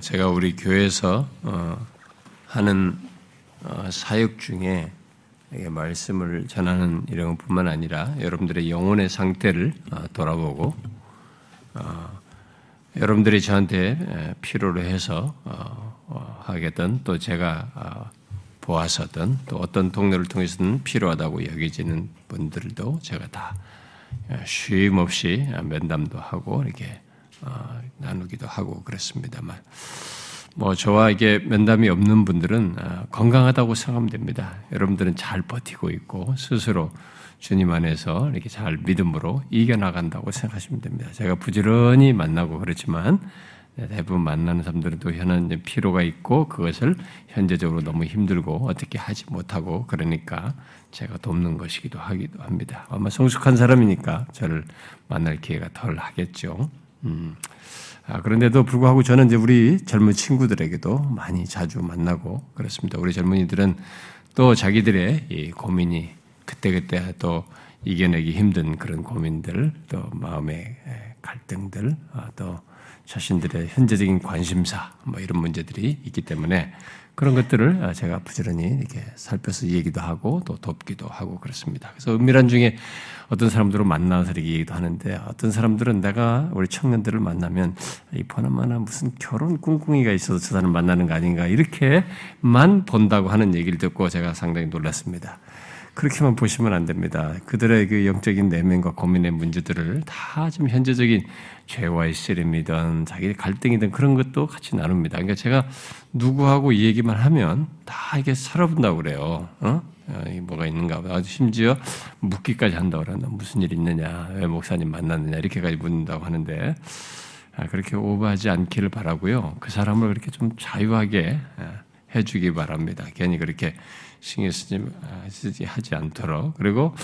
제가 우리 교회에서 어, 하는 어, 사역 중에 말씀을 전하는 이런 것뿐만 아니라 여러분들의 영혼의 상태를 어, 돌아보고 여러분들이 저한테 필요로 해서 하겠던 또 제가 보아서든 또 어떤 동료를 통해서든 필요하다고 여겨지는 분들도 제가 다 쉼 없이 면담도 하고 이렇게 어, 나누기도 하고 그렇습니다만 뭐 저와 이게 면담이 없는 분들은 어, 건강하다고 생각하면 됩니다. 여러분들은 잘 버티고 있고 스스로 주님 안에서 이렇게 잘 믿음으로 이겨나간다고 생각하시면 됩니다. 제가 부지런히 만나고 그렇지만 대부분 만나는 사람들은 또 현한 피로가 있고 그것을 현재적으로 너무 힘들고 어떻게 하지 못하고 그러니까 제가 돕는 것이기도 하기도 합니다. 아마 성숙한 사람이니까 저를 만날 기회가 덜 하겠죠. 음. 아, 그런데도 불구하고 저는 이제 우리 젊은 친구들에게도 많이 자주 만나고 그렇습니다. 우리 젊은이들은 또 자기들의 이 고민이 그때그때 또 이겨내기 힘든 그런 고민들, 또 마음의 갈등들, 아, 또 자신들의 현재적인 관심사, 뭐 이런 문제들이 있기 때문에 그런 것들을 제가 부지런히 이렇게 살펴서 얘기도 하고 또 돕기도 하고 그렇습니다. 그래서 은밀한 중에 어떤 사람들을 만나서 이렇게 얘기도 하는데 어떤 사람들은 내가 우리 청년들을 만나면 이 보나마나 무슨 결혼 꿍꿍이가 있어서 저 사람 만나는 거 아닌가 이렇게만 본다고 하는 얘기를 듣고 제가 상당히 놀랐습니다. 그렇게만 보시면 안 됩니다. 그들의 그 영적인 내면과 고민의 문제들을 다 지금 현재적인 죄와의 씨름이든 자기 갈등이든 그런 것도 같이 나눕니다. 그러니까 제가 누구하고 이 얘기만 하면 다 이게 살아본다고 그래요. 어? 어 뭐가 있는가 봐. 심지어 묻기까지 한다고 그러나 무슨 일 있느냐, 왜 목사님 만났느냐 이렇게까지 묻는다고 하는데 아, 그렇게 오버하지 않기를 바라고요. 그 사람을 그렇게 좀 자유하게 아, 해주기 바랍니다. 괜히 그렇게 신경 쓰지, 쓰지 하지 않도록. 그리고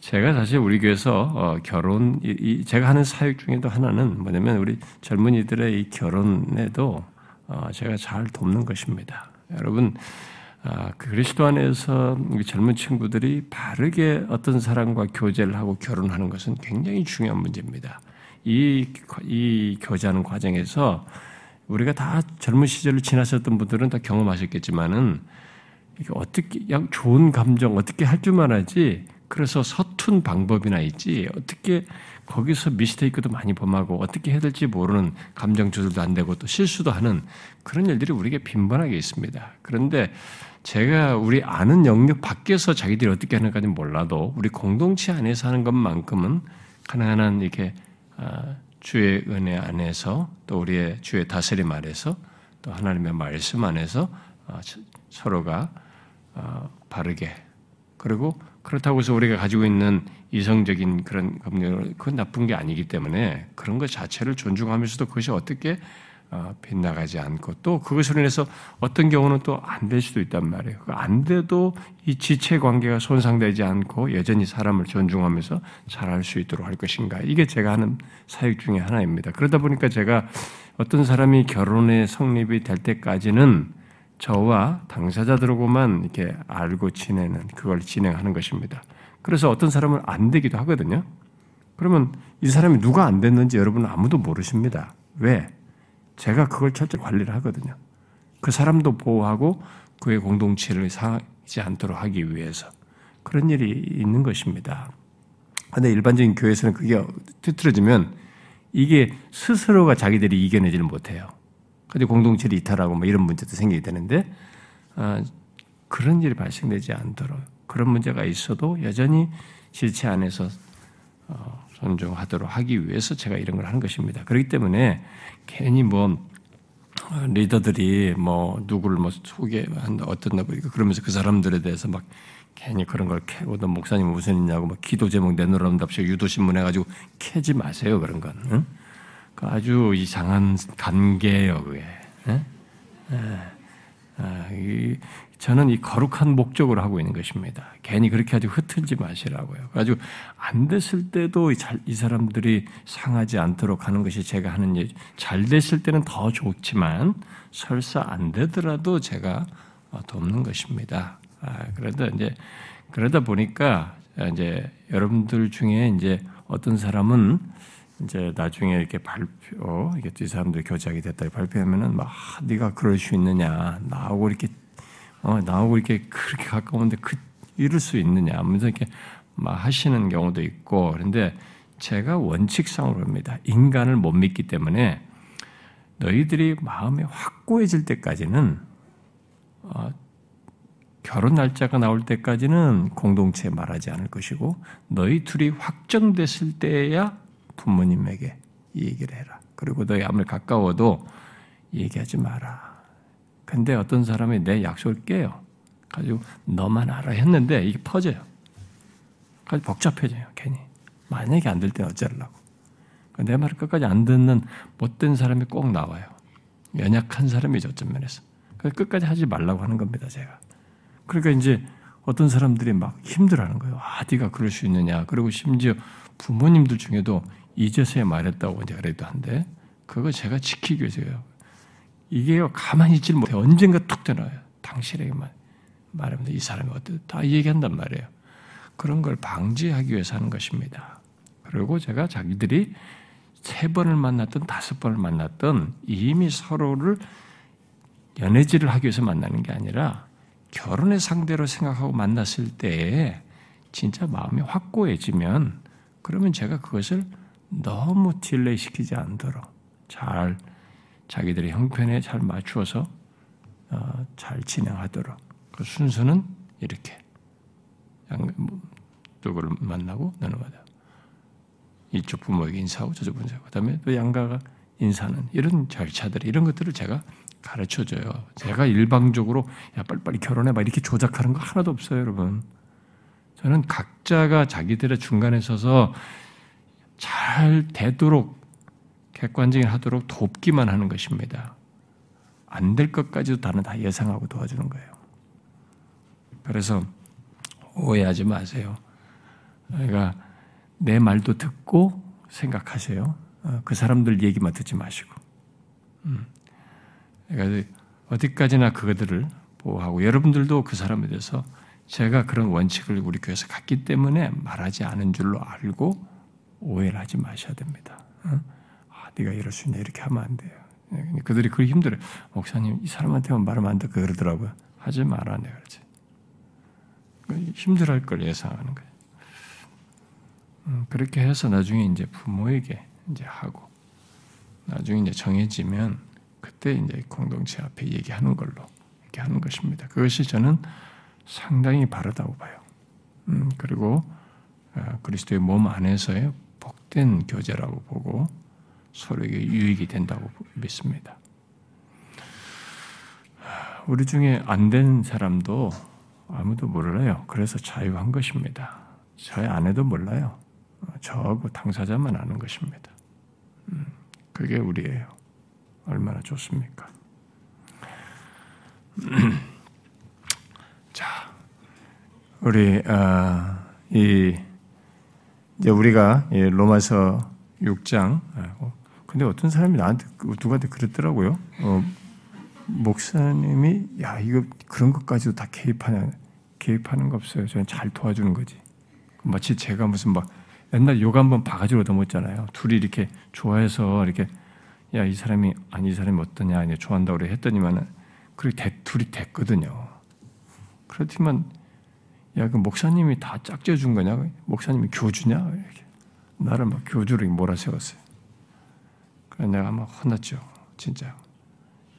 제가 사실 우리 교회에서 어, 결혼, 이, 제가 하는 사역 중에도 하나는 뭐냐면 우리 젊은이들의 이 결혼에도 어, 제가 잘 돕는 것입니다. 여러분, 아, 그 그리스도 안에서 젊은 친구들이 바르게 어떤 사람과 교제를 하고 결혼하는 것은 굉장히 중요한 문제입니다. 이, 이 교제하는 과정에서 우리가 다 젊은 시절을 지나셨던 분들은 다 경험하셨겠지만은 어떻게 양 좋은 감정 어떻게 할 줄만 하지 그래서 서툰 방법이나 있지 어떻게 거기서 미스테이크도 많이 범하고 어떻게 해야 될지 모르는 감정 조절도 안 되고 또 실수도 하는 그런 일들이 우리에게 빈번하게 있습니다. 그런데 제가 우리 아는 영역 밖에서 자기들이 어떻게 하는가는 몰라도 우리 공동체 안에서 하는 것만큼은 가능한 이렇게 아, 주의 은혜 안에서 또 우리의 주의 다스림 안에서 또 하나님의 말씀 안에서 아, 서로가 어, 바르게 그리고 그렇다고 해서 우리가 가지고 있는 이성적인 그런 검열은 그건 나쁜 게 아니기 때문에 그런 것 자체를 존중하면서도 그것이 어떻게 어, 빗나가지 않고 또 그것으로 인해서 어떤 경우는 또 안 될 수도 있단 말이에요. 안 돼도 이 지체 관계가 손상되지 않고 여전히 사람을 존중하면서 잘할 수 있도록 할 것인가. 이게 제가 하는 사역 중에 하나입니다. 그러다 보니까 제가 어떤 사람이 결혼의 성립이 될 때까지는 저와 당사자들하고만 이렇게 알고 지내는 그걸 진행하는 것입니다. 그래서 어떤 사람은 안 되기도 하거든요. 그러면 이 사람이 누가 안 됐는지 여러분은 아무도 모르십니다. 왜? 제가 그걸 철저히 관리를 하거든요. 그 사람도 보호하고 그의 공동체를 상하지 않도록 하기 위해서 그런 일이 있는 것입니다. 근데 일반적인 교회에서는 그게 뒤틀어지면 이게 스스로가 자기들이 이겨내지를 못해요. 근데 공동체를 이탈하고 뭐 이런 문제도 생기게 되는데 아, 그런 일이 발생되지 않도록 그런 문제가 있어도 여전히 실체 안에서 어, 존중하도록 하기 위해서 제가 이런 걸 하는 것입니다. 그렇기 때문에 괜히 뭐 어, 리더들이 뭐 누구를 뭐 소개한다 어떤 거 그러면서 그 사람들에 대해서 막 괜히 그런 걸 캐고 또 목사님 무슨 있냐고 막 기도 제목 내놓으라는답시고 유도 신문 해가지고 캐지 마세요 그런 건. 응? 그 아주 이상한 관계예요, 그게. 예? 예. 아, 저는 이 거룩한 목적으로 하고 있는 것입니다. 괜히 그렇게 아주 흩을지 마시라고요. 아주 안 됐을 때도 이 사람들이 상하지 않도록 하는 것이 제가 하는 일. 잘 됐을 때는 더 좋지만 설사 안 되더라도 제가 어, 돕는 것입니다. 아, 그러다 이제 그러다 보니까 이제 여러분들 중에 이제 어떤 사람은 이제 나중에 이렇게 발표, 이게 이 사람들 교제하게 됐다 발표하면은 막 아, 네가 그럴 수 있느냐 나하고 이렇게 어 나하고 이렇게 그렇게 가까운데 그 이럴 수 있느냐 하면서 이렇게 막 하시는 경우도 있고 그런데 제가 원칙상으로 합니다. 인간을 못 믿기 때문에 너희들이 마음이 확고해질 때까지는 어, 결혼 날짜가 나올 때까지는 공동체에 말하지 않을 것이고 너희 둘이 확정됐을 때야 부모님에게 이 얘기를 해라. 그리고 너희 아무리 가까워도 얘기하지 마라. 근데 어떤 사람이 내 약속을 깨요. 가지고 너만 알아 했는데 이게 퍼져요. 아주 복잡해져요. 괜히. 만약에 안 될 때 어쩌려고. 내 말을 끝까지 안 듣는 못된 사람이 꼭 나와요. 연약한 사람이죠, 어떤 면에서. 끝까지 하지 말라고 하는 겁니다, 제가. 그러니까 이제 어떤 사람들이 막 힘들어하는 거예요. 아, 네가 그럴 수 있느냐. 그리고 심지어 부모님들 중에도 이제서야 말했다고 이제 그래도 한데 그거 제가 지키기 위해서요. 이게요 가만히 있질 못해. 언젠가 툭 떠나요. 당신에게만 말하면 이 사람이 어때? 다 얘기한단 말이에요. 그런 걸 방지하기 위해서 하는 것입니다. 그리고 제가 자기들이 세 번을 만났던 다섯 번을 만났던 이미 서로를 연애질을 하기 위해서 만나는 게 아니라 결혼의 상대로 생각하고 만났을 때에 진짜 마음이 확고해지면 그러면 제가 그것을 너무 delay 시키지 않도록 잘 자기들의 형편에 잘 맞추어서 어, 잘 진행하도록 그 순서는 이렇게 양쪽을 만나고 나눠가다 이쪽 부모에게 인사하고 저쪽 부모에게 그다음에 또 양가가 인사는 이런 절차들 이런 것들을 제가 가르쳐 줘요. 제가 일방적으로 야 빨리빨리 결혼해 봐 이렇게 조작하는 거 하나도 없어요, 여러분. 저는 각자가 자기들의 중간에 서서 잘 되도록 객관적인 하도록 돕기만 하는 것입니다. 안 될 것까지도 다는 다 예상하고 도와주는 거예요. 그래서 오해하지 마세요. 그러니까 내 말도 듣고 생각하세요. 어, 그 사람들 얘기만 듣지 마시고. 음. 그러니까 어디까지나 그들을 보호하고 여러분들도 그 사람에 대해서 제가 그런 원칙을 우리 교회에서 갖기 때문에 말하지 않은 줄로 알고 오해를 하지 마셔야 됩니다. 네가 이럴 수 있냐 이렇게 하면 안 돼요. 네, 그들이 그 힘들어요. 목사님 이 사람한테만 말하면 안 돼. 그러더라고요. 하지 마라 내가 그러지. 그 힘들어할 걸 예상하는 거예요. 음, 그렇게 해서 나중에 이제 부모에게 이제 하고 나중에 이제 정해지면 그때 이제 공동체 앞에 얘기하는 걸로 이렇게 하는 것입니다. 그것이 저는 상당히 바르다고 봐요. 음, 그리고 어, 그리스도의 몸 안에서의 복된 교제라고 보고 서로에게 유익이 된다고 믿습니다. 우리 중에 안된 사람도 아무도 몰라요. 그래서 자유한 것입니다. 저희 아내도 몰라요. 저하고 당사자만 아는 것입니다. 음, 그게 우리예요. 얼마나 좋습니까? 자, 우리 어, 이 이제 우리가 로마서 6장 근데 어떤 사람이 나한테 누구한테 그랬더라고요. 어, 목사님이 야 이거 그런 것까지도 다 개입하냐 개입하는 거 없어요. 저는 잘 도와주는 거지. 마치 제가 무슨 막 옛날 요가 한번 바가지로 얻어먹잖아요. 둘이 이렇게 좋아해서 이렇게 야 이 사람이 아니 이 사람이 어떠냐 이제 좋아한다고 그래 했더니만은 그렇게 대, 둘이 됐거든요. 그렇지만 야 그 목사님이 다 짝지어 준 거냐? 목사님이 교주냐? 이렇게 나를 막 교주로 몰아세웠어요. 내가 막 혼났죠. 진짜.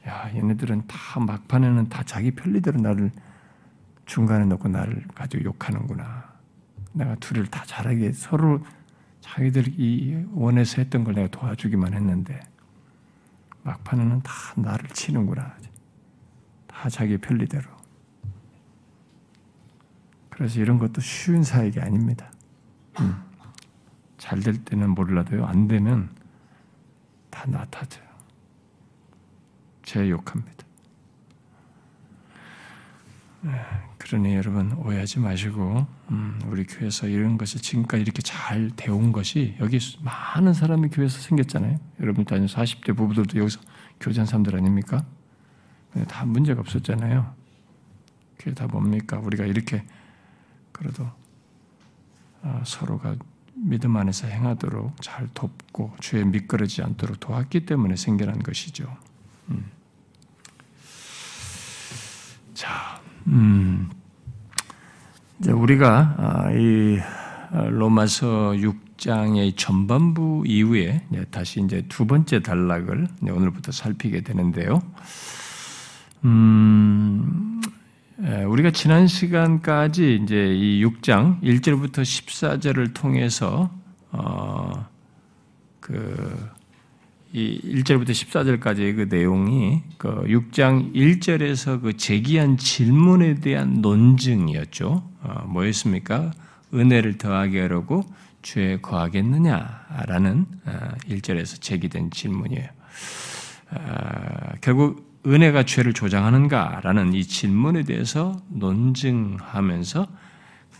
야 얘네들은 다 막판에는 다 자기 편리대로 나를 중간에 놓고 나를 가지고 욕하는구나. 내가 둘을 다 잘하게 서로 자기들이 원해서 했던 걸 내가 도와주기만 했는데 막판에는 다 나를 치는구나. 다 자기 편리대로. 그래서 이런 것도 쉬운 사역이 아닙니다. 음. 잘될 때는 몰라도요, 안 되면 다 나타져요. 제 욕합니다. 네, 그러니 여러분 오해하지 마시고 음, 우리 교회에서 이런 것이 지금까지 이렇게 잘 되온 것이 여기 많은 사람이 교회에서 생겼잖아요. 여러분 다니 40대 부부들도 여기서 교제한 사람들 아닙니까? 다 문제가 없었잖아요. 그게 다 뭡니까? 우리가 이렇게 그래도 아, 서로가 믿음 안에서 행하도록 잘 돕고 주에 미끄러지 않도록 도왔기 때문에 생겨난 것이죠. 음. 자, 음, 이제 우리가 아, 이 로마서 6장의 전반부 이후에 다시 이제 두 번째 단락을 오늘부터 살피게 되는데요. 음, 우리가 지난 시간까지 이제 이 6장 1절부터 14절을 통해서 어, 그, 이 1절부터 14절까지의 그 내용이 그 6장 1절에서 그 제기한 질문에 대한 논증이었죠. 어, 뭐였습니까? 은혜를 더하게 하려고 죄에 거하겠느냐라는 1절에서 어, 제기된 질문이에요. 어, 결국 은혜가 죄를 조장하는가라는 이 질문에 대해서 논증하면서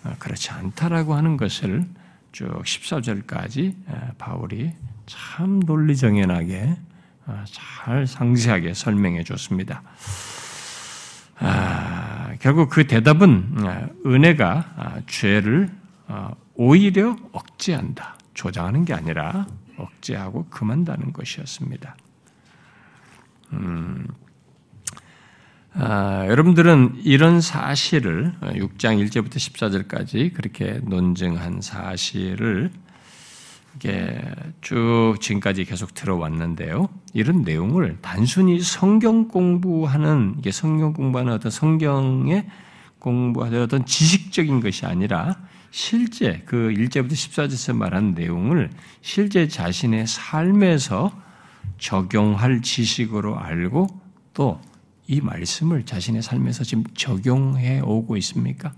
어, 그렇지 않다라고 하는 것을 쭉 14절까지 바울이 참 논리정연하게 잘 상세하게 설명해 줬습니다. 아, 결국 그 대답은 은혜가 죄를 어, 오히려 억제한다. 조장하는 게 아니라 억제하고 금한다는 것이었습니다. 음, 아, 여러분들은 이런 사실을 6장 1절부터 14절까지 그렇게 논증한 사실을 이게 쭉 지금까지 계속 들어왔는데요. 이런 내용을 단순히 성경 공부하는 이게 성경 공부하는 어떤 성경의 공부하는 어떤 지식적인 것이 아니라 실제 그 1제부터 14절에서 말한 내용을 실제 자신의 삶에서 적용할 지식으로 알고 또 이 말씀을 자신의 삶에서 지금 적용해 오고 있습니까?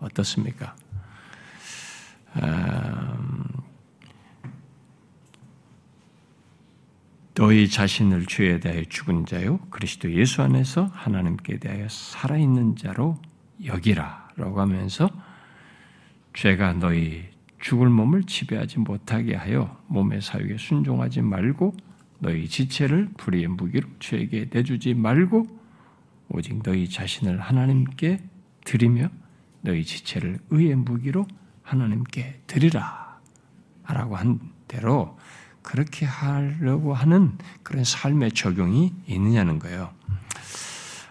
어떻습니까? 음, 너희 자신을 죄에 대하여 죽은 자요 그리스도 예수 안에서 하나님께 대하여 살아있는 자로 여기라라고 하면서 죄가 너희 죽을 몸을 지배하지 못하게 하여 몸의 사육에 순종하지 말고 너희 지체를 불의의 무기로 죄에게 내주지 말고 오직 너희 자신을 하나님께 드리며 너희 지체를 의의 무기로 하나님께 드리라 라고 한 대로 그렇게 하려고 하는 그런 삶의 적용이 있느냐는 거예요.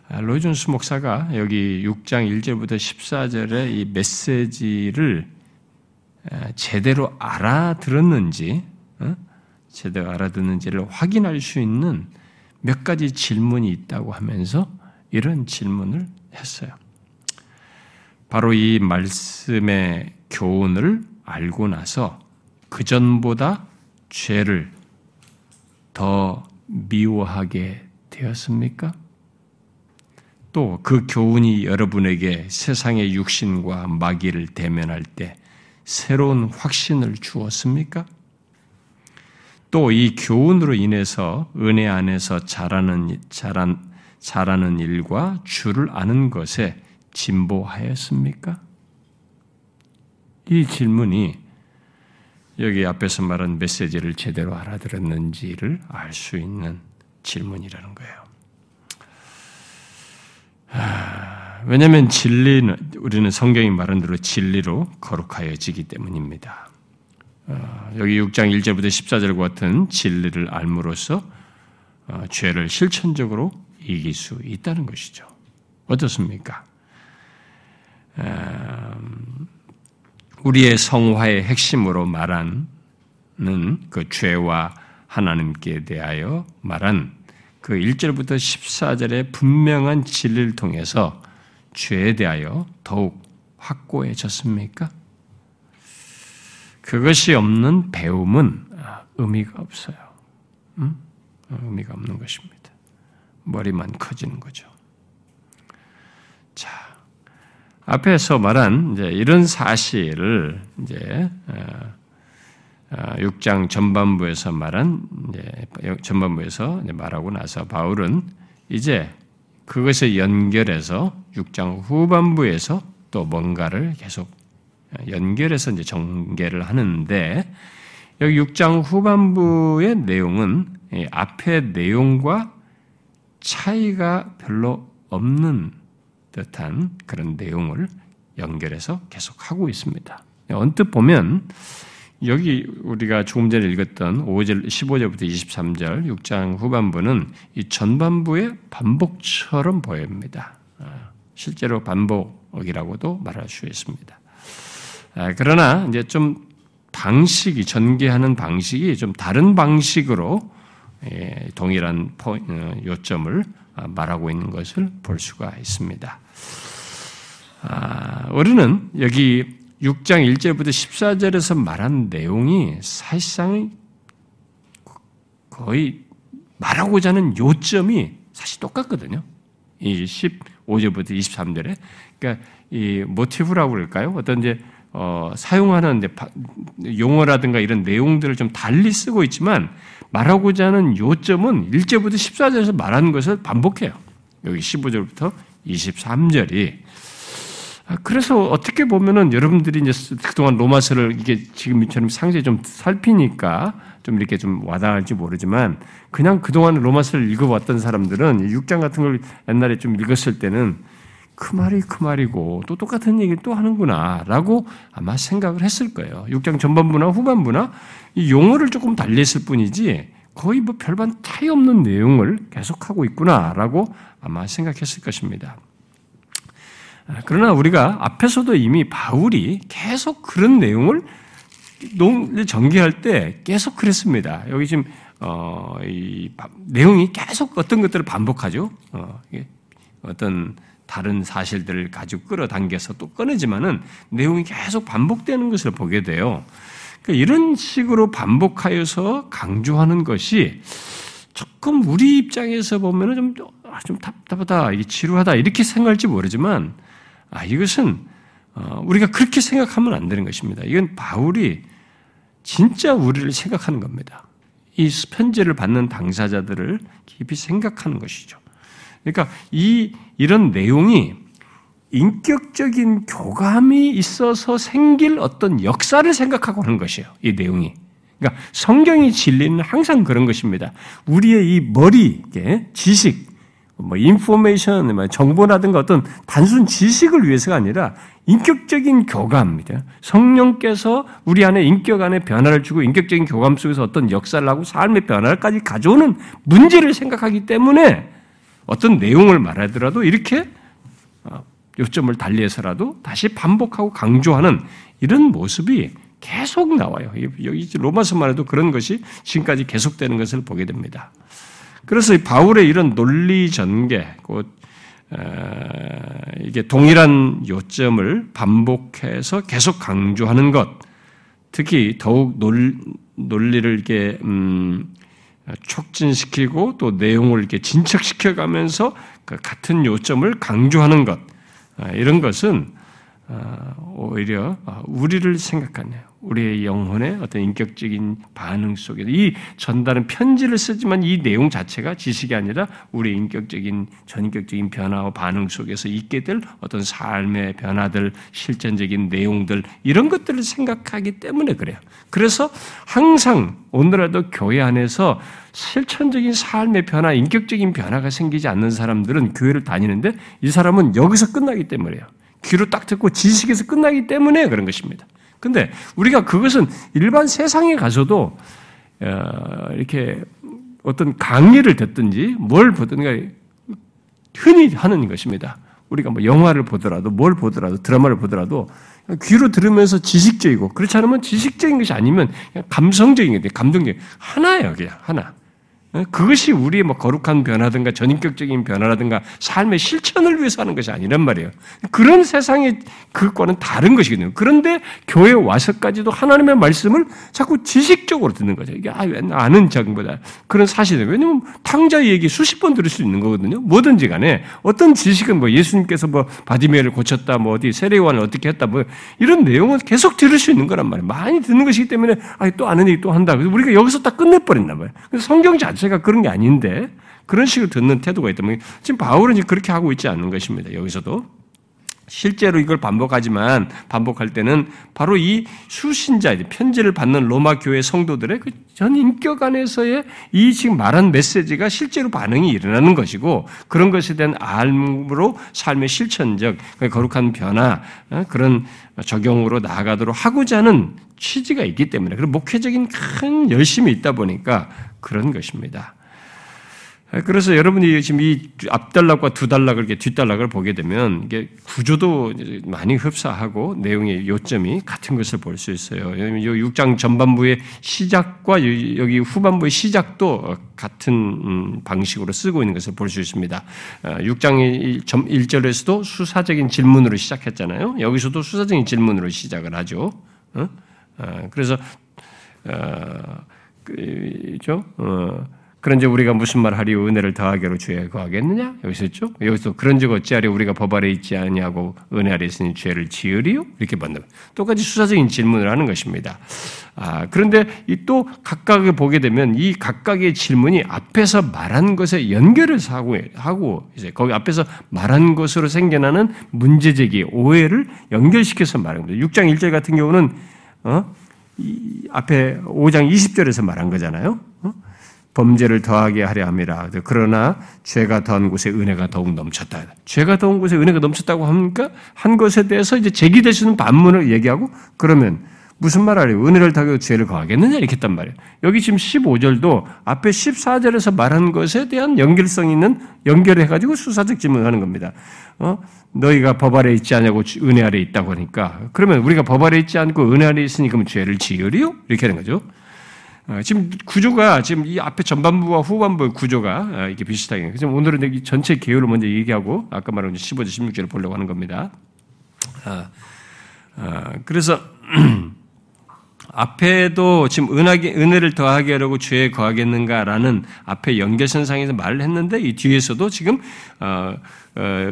아, 로이존스 목사가 여기 6장 1절부터 14절의 이 메시지를 제대로 알아들었는지, 어? 제대로 알아듣는지를 확인할 수 있는 몇 가지 질문이 있다고 하면서 이런 질문을 했어요. 바로 이 말씀의 교훈을 알고 나서 그전보다 죄를 더 미워하게 되었습니까? 또 그 교훈이 여러분에게 세상의 육신과 마귀를 대면할 때 새로운 확신을 주었습니까? 또 이 교훈으로 인해서 은혜 안에서 자라는, 자란, 자라는 일과 주를 아는 것에 진보하였습니까? 이 질문이 여기 앞에서 말한 메시지를 제대로 알아들었는지를 알 수 있는 질문이라는 거예요. 왜냐하면 진리는 우리는 성경이 말한 대로 진리로 거룩하여지기 때문입니다. 어, 여기 6장 1절부터 14절 같은 진리를 알므로써 어, 죄를 실천적으로 이길 수 있다는 것이죠. 어떻습니까? 우리의 성화의 핵심으로 말하는 그 죄와 하나님께 대하여 말한 그 1절부터 14절의 분명한 진리를 통해서 죄에 대하여 더욱 확고해졌습니까? 그것이 없는 배움은 의미가 없어요. 음? 의미가 없는 것입니다. 머리만 커지는 거죠. 자, 앞에서 말한 이제 이런 사실을 이제 어, 6장 아, 전반부에서 말한 전반부에서 말하고 나서 바울은 이제 그것에 연결해서 6장 후반부에서 또 뭔가를 계속 연결해서 이제 전개를 하는데 여기 6장 후반부의 내용은 앞의 내용과 차이가 별로 없는 듯한 그런 내용을 연결해서 계속 하고 있습니다. 언뜻 보면 여기 우리가 조금 전에 읽었던 5절, 15절부터 23절 6장 후반부는 이 전반부의 반복처럼 보입니다. 아, 실제로 반복이라고도 말할 수 있습니다. 아, 그러나 이제 좀 방식이 전개하는 방식이 좀 다른 방식으로 예, 동일한 어, 요점을 아, 말하고 있는 것을 볼 수가 있습니다. 우리는 여기 6장 1절부터 14절에서 말한 내용이 사실상 거의 말하고자 하는 요점이 사실 똑같거든요. 이 15절부터 23절에. 그러니까 이 모티브라고 그럴까요? 어떤 이제 어, 사용하는 용어라든가 이런 내용들을 좀 달리 쓰고 있지만 말하고자 하는 요점은 1절부터 14절에서 말하는 것을 반복해요. 여기 15절부터 23절이 아, 그래서 어떻게 보면은 여러분들이 이제 그동안 로마서를 이게 지금처럼 상세히 좀 살피니까 좀 이렇게 좀 와닿을지 모르지만 그냥 그동안 로마서를 읽어왔던 사람들은 6장 같은 걸 옛날에 좀 읽었을 때는 그 말이 그 말이고 또 똑같은 얘기를 또 하는구나라고 아마 생각을 했을 거예요. 6장 전반부나 후반부나 이 용어를 조금 달리 했을 뿐이지 거의 뭐 별반 차이 없는 내용을 계속하고 있구나라고 아마 생각했을 것입니다. 그러나 우리가 앞에서도 이미 바울이 계속 그런 내용을 전개할 때 계속 그랬습니다. 여기 지금 어, 이 내용이 계속 어떤 것들을 반복하죠. 어, 어떤 다른 사실들을 가지고 끌어당겨서 또 꺼내지만은 내용이 계속 반복되는 것을 보게 돼요. 그러니까 이런 식으로 반복하여서 강조하는 것이 조금 우리 입장에서 보면은 좀, 아, 좀 답답하다, 지루하다, 이렇게 생각할지 모르지만 아, 이것은 어, 우리가 그렇게 생각하면 안 되는 것입니다. 이건 바울이 진짜 우리를 생각하는 겁니다. 이 편지를 받는 당사자들을 깊이 생각하는 것이죠. 그러니까 이 이런 내용이 인격적인 교감이 있어서 생길 어떤 역사를 생각하고 하는 것이에요. 이 내용이. 그러니까 성경이 진리는 항상 그런 것입니다. 우리의 이 머리, 지식, 뭐 인포메이션, 뭐 정보라든가 어떤 단순 지식을 위해서가 아니라 인격적인 교감입니다. 성령께서 우리 안에 인격 안에 변화를 주고 인격적인 교감 속에서 어떤 역사를 하고 삶의 변화까지 가져오는 문제를 생각하기 때문에 어떤 내용을 말하더라도 이렇게 어, 요점을 달리해서라도 다시 반복하고 강조하는 이런 모습이 계속 나와요. 여기 로마서만 해도 그런 것이 지금까지 계속되는 것을 보게 됩니다. 그래서 바울의 이런 논리 전개, 곧 이게 동일한 요점을 반복해서 계속 강조하는 것, 특히 더욱 논, 리를 이렇게 음, 촉진시키고 또 내용을 이렇게 진척시켜가면서 그 같은 요점을 강조하는 것, 아, 이런 것은 아, 오히려 아, 우리를 생각하네요. 우리의 영혼의 어떤 인격적인 반응 속에서 이 전달은 편지를 쓰지만 이 내용 자체가 지식이 아니라 우리의 인격적인 전격적인 변화와 반응 속에서 있게 될 어떤 삶의 변화들, 실전적인 내용들 이런 것들을 생각하기 때문에 그래요. 그래서 항상 오늘날도 교회 안에서 실천적인 삶의 변화, 인격적인 변화가 생기지 않는 사람들은 교회를 다니는데 이 사람은 여기서 끝나기 때문에요. 귀로 딱 듣고 지식에서 끝나기 때문에 그런 것입니다. 근데 우리가 그것은 일반 세상에 가서도 어, 이렇게 어떤 강의를 듣든지 뭘 보든가 흔히 하는 것입니다. 우리가 뭐 영화를 보더라도 뭘 보더라도 드라마를 보더라도 귀로 들으면서 지식적이고 그렇지 않으면 지식적인 것이 아니면 감성적인 게 감동적 하나예요, 그냥 하나. 어? 그것이 우리의 뭐 거룩한 변화든가 전인격적인 변화라든가 삶의 실천을 위해서 하는 것이 아니란 말이에요. 그런 세상의 그것과는 다른 것이거든요. 그런데 교회에 와서까지도 하나님의 말씀을 자꾸 지식적으로 듣는 거죠. 이게 아, 아는 적보다 그런 사실은 왜냐면 탕자 얘기 수십 번 들을 수 있는 거거든요. 뭐든지 간에 어떤 지식은 뭐 예수님께서 뭐 바디메를 고쳤다, 뭐 어디 세례요한을 어떻게 했다, 뭐 이런 내용은 계속 들을 수 있는 거란 말이에요. 많이 듣는 것이기 때문에 아, 또 아는 얘기 또 한다. 그래서 우리가 여기서 딱 끝내버린단 말이에요. 그래서 성경 자체 자체가 그런 게 아닌데 그런 식으로 듣는 태도가 있다면 지금 바울은 그렇게 하고 있지 않는 것입니다. 여기서도 실제로 이걸 반복하지만 반복할 때는 바로 이 수신자 편지를 받는 로마 교회 성도들의 그 전 인격 안에서의 이 지금 말한 메시지가 실제로 반응이 일어나는 것이고 그런 것에 대한 알므로 삶의 실천적 거룩한 변화 어, 그런 적용으로 나아가도록 하고자 하는 취지가 있기 때문에 그런 목회적인 큰 열심이 있다 보니까 그런 것입니다. 그래서 여러분이 지금 이 앞단락과 두 단락을 이렇게 뒷단락을 보게 되면 이게 구조도 많이 흡사하고 내용의 요점이 같은 것을 볼 수 있어요. 이 6장 전반부의 시작과 여기 후반부의 시작도 같은 음, 방식으로 쓰고 있는 것을 볼 수 있습니다. 6장 1절에서도 수사적인 질문으로 시작했잖아요. 여기서도 수사적인 질문으로 시작을 하죠. 어? 어, 그래서 어, 그죠? 그런지 우리가 무슨 말 하리 은혜를 더하기로 죄에 거하겠느냐? 여기서 있죠? 여기서 그런즉 어찌하리 우리가 법 아래 있지 아니하고 은혜 아래 있으니 죄를 지으리요? 이렇게 받는 똑같이 수사적인 질문을 하는 것입니다. 아, 그런데 이또 각각을 보게 되면 이 각각의 질문이 앞에서 말한 것에 연결을 하고, 하고 이제 거기 앞에서 말한 것으로 생겨나는 문제제기, 오해를 연결시켜서 거죠. 6장 1절 같은 경우는 어? 이 앞에 5장 20절에서 말한 거잖아요. 어? 범죄를 더하게 하려 함이라. 그러나 죄가 더한 곳에 은혜가 더욱 넘쳤다. 죄가 더한 곳에 은혜가 넘쳤다고 하니까 한 것에 대해서 이제 있는 반문을 얘기하고 그러면 무슨 말 하래요? 은혜를 더하게 죄를 거하겠느냐? 이렇게 했단 말이에요. 여기 지금 15절도 앞에 14절에서 말한 것에 대한 연결성 있는 연결해 가지고 수사적 질문을 하는 겁니다. 어? 너희가 법 아래 있지 않냐고 은혜 아래 있다고 하니까 그러면 우리가 법 아래 있지 않고 은혜 아래 있으니 그럼 죄를 지으리요? 이렇게 하는 거죠. 어, 지금 구조가 지금 이 앞에 전반부와 후반부의 구조가 어, 이게 비슷하게. 그래서 오늘은 이 전체 계율을 먼저 얘기하고 아까 말한 15절, 16절을 보려고 하는 겁니다. 아, 아, 그래서 앞에도 지금 은하게, 은혜를 더하게 하려고 죄에 거하겠는가라는 앞에 연결선상에서 말을 했는데 이 뒤에서도 지금 어, 어,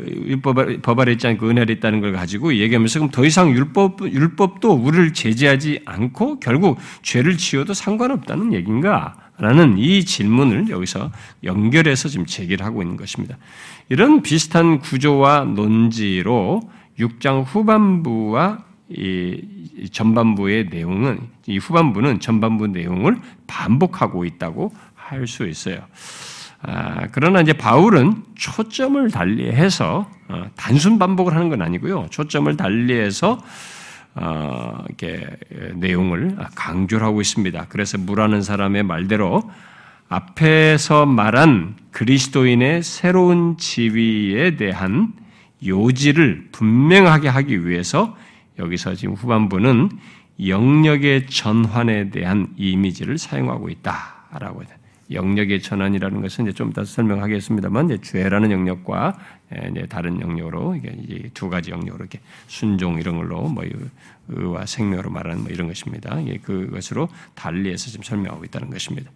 법 아래 있지 않고 은혜를 있다는 걸 가지고 얘기하면서 그럼 더 이상 율법, 율법도 우리를 제재하지 않고 결국 죄를 지어도 상관없다는 얘기인가? 라는 이 질문을 여기서 연결해서 지금 제기를 하고 있는 것입니다. 이런 비슷한 구조와 논지로 6장 후반부와 이 전반부의 내용은 이 후반부는 전반부 내용을 반복하고 있다고 할 수 있어요. 아, 그러나 이제 바울은 초점을 달리해서 어, 단순 반복을 하는 건 아니고요. 초점을 달리해서 어, 이렇게 내용을 강조를 하고 있습니다. 그래서 무라는 사람의 말대로 앞에서 말한 그리스도인의 새로운 지위에 대한 요지를 분명하게 하기 위해서 여기서 지금 후반부는 영역의 전환에 대한 이미지를 사용하고 있다라고 해요. 영역의 전환이라는 것은 이제 좀 이따 설명하겠습니다만, 이제 죄라는 영역과 이제 다른 영역으로 이게 두 가지 영역으로 이렇게 순종 이런 걸로 뭐 의와 생명으로 말하는 뭐 이런 것입니다. 예, 그것으로 달리해서 지금 설명하고 있다는 것입니다.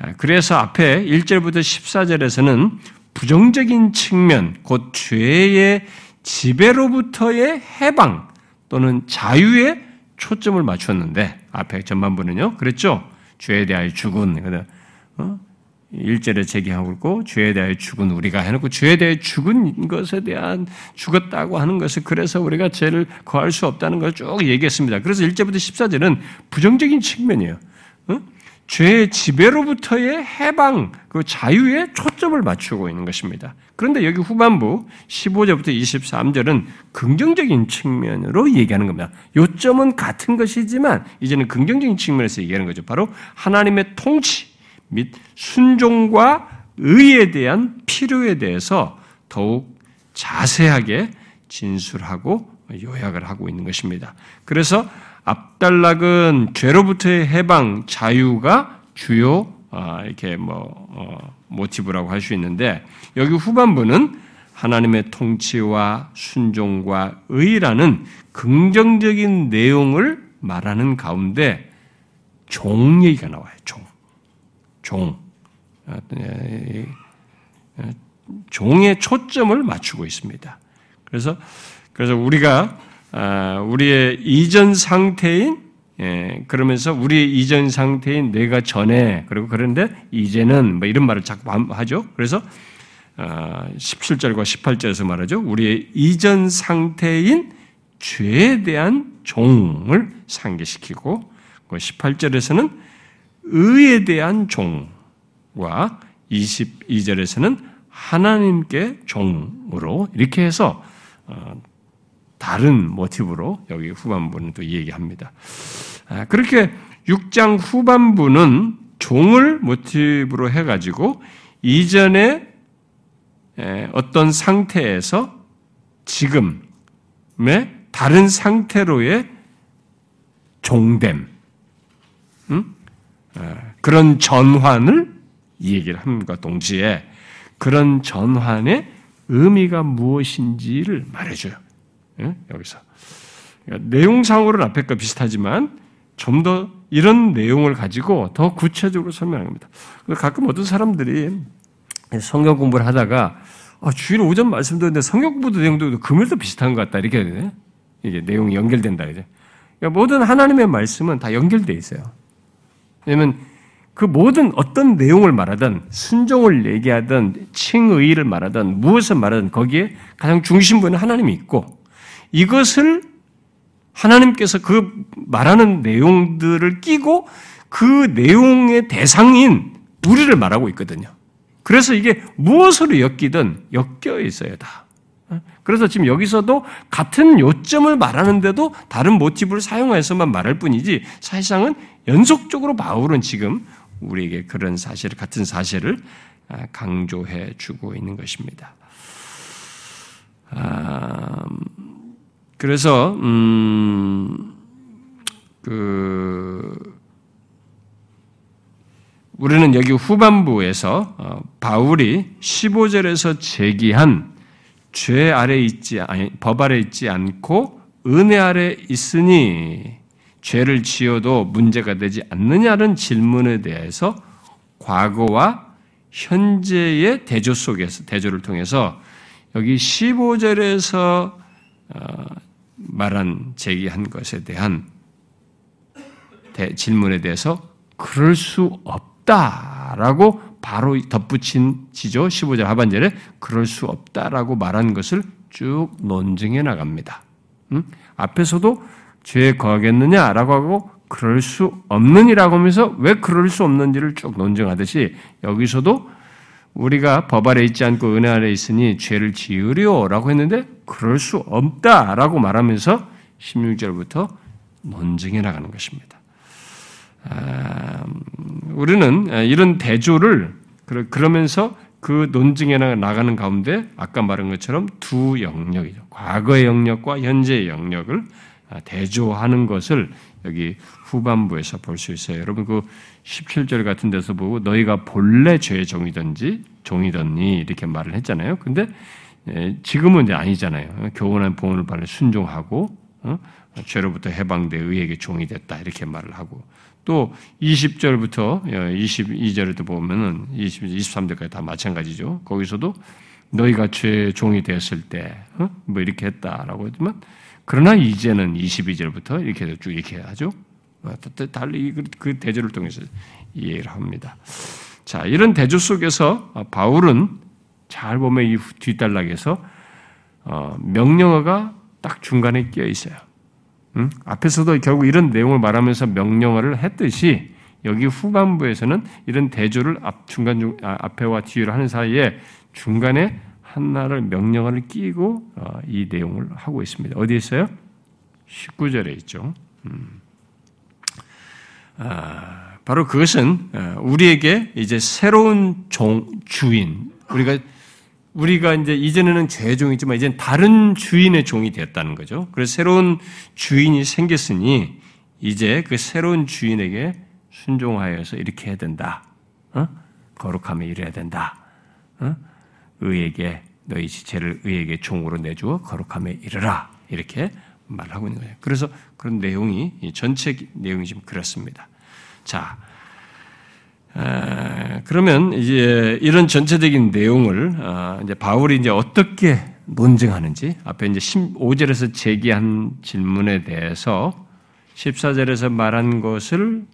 아, 그래서 앞에 1절부터 14절에서는 부정적인 측면, 곧 죄의 지배로부터의 해방 또는 자유에 초점을 맞췄는데 앞에 전반부는요. 그랬죠? 죄에 대하여 죽은 어? 일절에 제기하고 있고 죄에 대하여 죽은 우리가 해놓고 죄에 대해 죽은 것에 대한 죽었다고 하는 것을 그래서 우리가 죄를 거할 수 없다는 걸 쭉 얘기했습니다. 그래서 1절부터 14절은 부정적인 측면이에요. 어? 죄의 지배로부터의 해방, 그 자유에 초점을 맞추고 있는 것입니다. 그런데 여기 후반부 15절부터 23절은 긍정적인 측면으로 얘기하는 겁니다. 요점은 같은 것이지만 이제는 긍정적인 측면에서 얘기하는 거죠. 바로 하나님의 통치, 및 순종과 의에 대한 필요에 대해서 더욱 자세하게 진술하고 요약을 하고 있는 것입니다. 그래서 앞단락은 죄로부터의 해방, 자유가 주요 아, 이렇게 뭐 어, 모티브라고 할 수 있는데 여기 후반부는 하나님의 통치와 순종과 의라는 긍정적인 내용을 말하는 가운데 종 얘기가 나와요. 종. 종, 어, 예, 예, 종의 초점을 맞추고 있습니다. 그래서 그래서 우리가 아, 우리의 이전 상태인 예, 그러면서 우리의 이전 상태인 내가 전에 그리고 그런데 이제는 뭐 이런 말을 자꾸 하죠. 그래서 17절과 아, 18절에서 말하죠. 우리의 이전 상태인 죄에 대한 종을 상기시키고 18절에서는 그 의에 대한 종과 22절에서는 하나님께 종으로 이렇게 해서 어, 다른 모티브로 여기 후반부는 또 얘기합니다. 아, 그렇게 6장 후반부는 종을 모티브로 해가지고 이전에 어떤 상태에서 지금의 다른 상태로의 종됨, 음? 그런 전환을 얘기를 함과 동시에 그런 전환의 의미가 무엇인지를 말해줘요. 여기서. 그러니까 내용상으로는 앞에 거 비슷하지만 좀 더 이런 내용을 가지고 더 구체적으로 설명합니다. 가끔 어떤 사람들이 성경 공부를 하다가 아, 주일 오전 말씀 듣는데 성경 공부도 내용도 금요일도 비슷한 것 같다 이렇게 되 이게 내용이 연결된다 이제. 그러니까 모든 하나님의 말씀은 다 연결돼 있어요. 왜냐면 그 모든 어떤 내용을 말하든 순종을 얘기하든 칭의를 말하든 무엇을 말하든 거기에 가장 중심부는 하나님이 있고 이것을 하나님께서 그 말하는 내용들을 끼고 그 내용의 대상인 우리를 말하고 있거든요. 그래서 이게 무엇으로 엮이든 엮여 있어요, 다. 그래서 지금 여기서도 같은 요점을 말하는데도 다른 모티브를 사용해서만 말할 뿐이지 사실상은 연속적으로 바울은 지금 우리에게 그런 사실, 같은 사실을 아, 강조해 주고 있는 것입니다. 아, 그래서, 음, 그, 우리는 여기 후반부에서 어, 바울이 15절에서 제기한 죄 아래 있지, 아니, 법 아래 있지 않고 은혜 아래 있으니 죄를 지어도 문제가 되지 않느냐는 질문에 대해서 과거와 현재의 대조 속에서 대조를 통해서 여기 15절에서 어, 말한 제기한 것에 대한 질문에 대해서 그럴 수 없다라고 바로 덧붙인 지죠. 15절 하반절에 그럴 수 없다라고 말한 것을 쭉 논증해 나갑니다. 음? 앞에서도 죄에 거하겠느냐라고 하고 그럴 수 없느니라고 하면서 왜 그럴 수 없는지를 쭉 논증하듯이 여기서도 우리가 법 아래 있지 않고 은혜 아래 있으니 죄를 지으려라고 했는데 그럴 수 없다라고 말하면서 16절부터 논증해 나가는 것입니다. 아, 우리는 이런 대조를 그러면서 그 논증에 나가는 가운데 아까 말한 것처럼 두 영역이죠. 과거의 영역과 현재의 영역을 아, 대조하는 것을 여기 후반부에서 볼 수 있어요. 여러분 그 17절 같은 데서 보고 너희가 본래 죄의 종이든지 종이든니 이렇게 말을 했잖아요. 근데 예, 지금은 이제 아니잖아요. 교훈한 봉헌을 받아 순종하고 어? 죄로부터 해방돼 의에게 종이 됐다 이렇게 말을 하고 또 20절부터 22절에도 어, 보면은 20, 23절까지 다 마찬가지죠. 거기서도 너희가 죄의 종이 되었을 때뭐 어? 이렇게 했다라고 했지만 그러나 이제는 22절부터 이렇게 쭉 이렇게 하죠. 어, 달리 그, 그 대조를 통해서 이해를 합니다. 자, 이런 대조 속에서 바울은 잘 보면 이 뒷단락에서 어, 명령어가 딱 중간에 끼어 있어요. 응? 앞에서도 결국 이런 내용을 말하면서 명령어를 했듯이 여기 후반부에서는 이런 대조를 앞 중간 중 아, 앞에와 뒤로 하는 사이에 중간에 한나를 명령어를 끼고 어, 이 내용을 하고 있습니다. 어디 있어요? 19절에 있죠. 음. 아, 바로 그것은 어, 우리에게 이제 새로운 종, 주인, 우리가 우리가 이제 이전에는 죄 종이지만 이제 다른 주인의 종이 되었다는 거죠. 그래서 새로운 주인이 생겼으니 이제 그 새로운 주인에게 순종하여서 이렇게 해야 된다. 어? 거룩함에 이래야 된다. 어? 의에게 너희 지체를 의에게 종으로 내주어 거룩함에 이르라 이렇게 말하고 있는 거예요. 그래서 그런 내용이 전체 내용이 좀 그렇습니다. 자, 그러면 이제 이런 전체적인 내용을 아, 이제 바울이 이제 어떻게 논증하는지 앞에 이제 15절에서 제기한 질문에 대해서 14절에서 말한 것을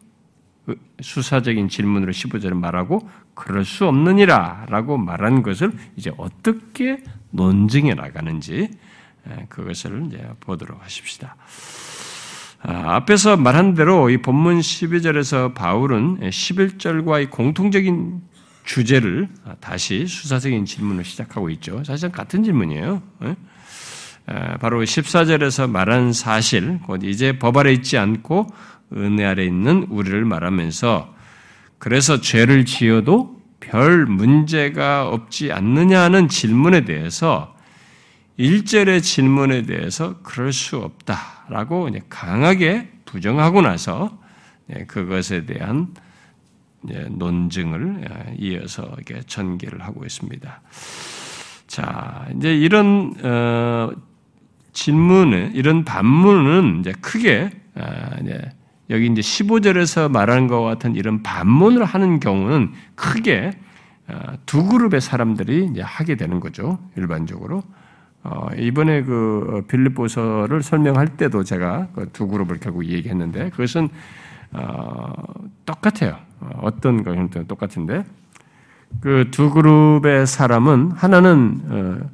수사적인 질문으로 15절에 말하고 그럴 수 없느니라라고 말한 것을 이제 어떻게 논증해 나가는지 그것을 이제 보도록 하십시다. 아, 앞에서 말한 대로 이 본문 12절에서 바울은 11절과의 공통적인 주제를 다시 수사적인 질문을 시작하고 있죠. 사실은 같은 질문이에요. 바로 14절에서 말한 사실, 곧 이제 법 아래 있지 않고 은혜 아래 있는 우리를 말하면서 그래서 죄를 지어도 별 문제가 없지 않느냐는 질문에 대해서 1절의 질문에 대해서 그럴 수 없다라고 강하게 부정하고 나서 그것에 대한 논증을 이어서 전개를 하고 있습니다. 자, 이제 이런 어, 질문은 이런 반문은 이제 크게 아, 여기 이제 15절에서 말하는 것 같은 이런 반문을 하는 경우는 크게 어, 두 그룹의 사람들이 이제 하게 되는 거죠. 일반적으로. 어, 이번에 그 빌립보서를 설명할 때도 제가 그두 그룹을 결국 얘기했는데 그것은 어, 똑같아요. 어떤 것은 똑같은데 그 두 그룹의 사람은 하나는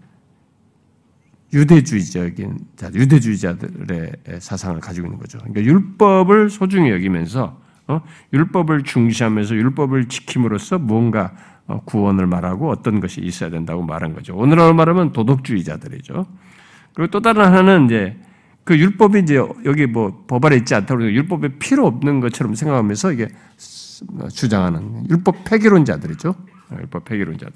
유대주의적인 유대주의자들의 사상을 가지고 있는 거죠. 그러니까 율법을 소중히 여기면서 어? 율법을 중시하면서 율법을 지킴으로써 뭔가 어, 구원을 말하고 어떤 것이 있어야 된다고 말한 거죠. 오늘날 말하면 도덕주의자들이죠. 그리고 또 다른 하나는 이제 그 율법이 이제 여기 뭐 법안에 있지 않다고 율법에 필요 없는 것처럼 생각하면서 이게 주장하는 율법 폐기론자들이죠. 율법 폐기론자들.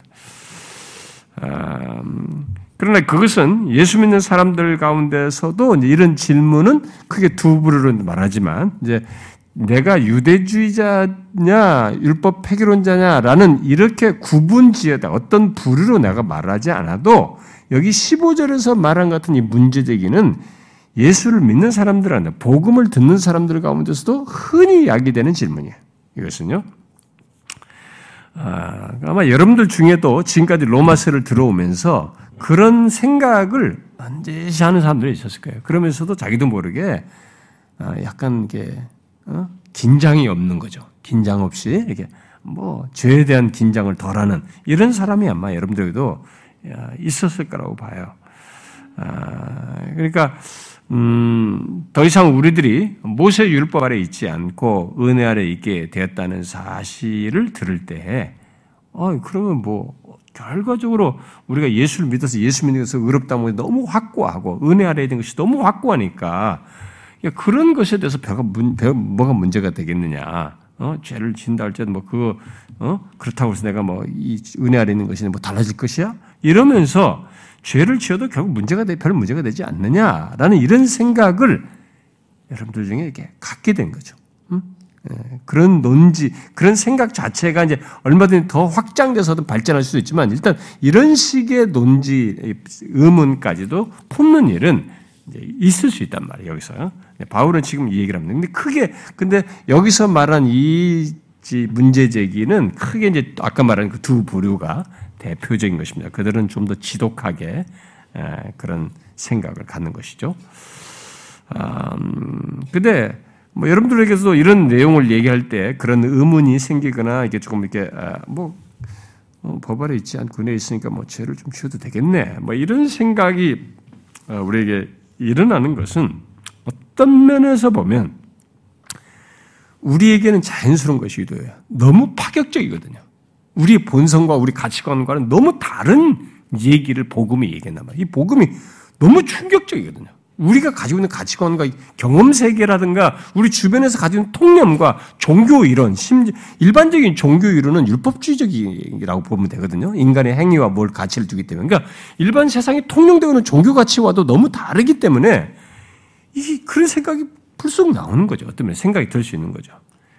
음, 그러나 그것은 예수 믿는 사람들 가운데서도 이런 질문은 크게 두 부류로 말하지만 이제 내가 유대주의자냐 율법 폐기론자냐라는 이렇게 구분지어다 어떤 부류로 내가 말하지 않아도 여기 15절에서 말한 같은 이 문제제기는 예수를 믿는 사람들한테 복음을 듣는 사람들 가운데서도 흔히 야기되는 질문이에요. 이것은요. 아, 아마 여러분들 중에도 지금까지 로마서를 들어오면서 그런 생각을 반드시 하는 사람들이 있었을 거예요. 그러면서도 자기도 모르게 아, 약간 이게 어? 긴장이 없는 거죠. 긴장 없이 이렇게 뭐 죄에 대한 긴장을 덜하는 이런 사람이 아마 여러분들에게도 있었을 거라고 봐요. 아, 그러니까 음, 더 이상 우리들이 모세 율법 아래 있지 않고 은혜 아래 있게 되었다는 사실을 들을 때, 어, 그러면 뭐 결과적으로 우리가 예수를 믿어서 예수 것을 의롭다는 것이 너무 확고하고 은혜 아래 있는 것이 너무 확고하니까 그런 것에 대해서 배가 문, 배가 뭐가 문제가 되겠느냐? 어? 죄를 진다 할지라도 뭐 그거 어? 그렇다고 해서 내가 뭐 이 은혜 아래 있는 것이 뭐 달라질 것이야? 이러면서 죄를 지어도 결국 문제가 되, 별 문제가 되지 않느냐라는 이런 생각을 여러분들 중에 이렇게 갖게 된 거죠. 예, 그런 논지, 그런 생각 자체가 이제 얼마든지 더 확장돼서도 발전할 수도 있지만 일단 이런 식의 논지, 의문까지도 품는 일은 있을 수 있단 말이에요, 여기서. 네, 바울은 지금 이 얘기를 합니다. 근데 크게, 근데 여기서 말한 이 문제 제기는 크게 이제 아까 말한 그 두 부류가 대표적인 것입니다. 그들은 좀 더 지독하게 그런 생각을 갖는 것이죠. 음, 근데 뭐 여러분들에게서도 이런 내용을 얘기할 때 그런 의문이 생기거나 이게 조금 이렇게 아, 뭐 어, 법안에 있지 않고 내 있으니까 뭐 죄를 좀 지어도 되겠네. 뭐 이런 생각이 어, 우리에게 일어나는 것은 어떤 면에서 보면 우리에게는 자연스러운 것이 기도 해요. 너무 파격적이거든요. 우리 본성과 우리 가치관과는 너무 다른 얘기를 복음이 얘기했단 말이에요. 이 복음이 너무 충격적이거든요. 우리가 가지고 있는 가치관과 경험 세계라든가 우리 주변에서 가지고 있는 통념과 종교 이론, 심지 일반적인 종교 이론은 율법주의적이라고 보면 되거든요. 인간의 행위와 뭘 가치를 두기 때문에. 그러니까 일반 세상이 통용되고 있는 종교 가치와도 너무 다르기 때문에 이 그런 생각이 불쑥 나오는 거죠. 어떤 면 생각이 들 수 있는 거죠.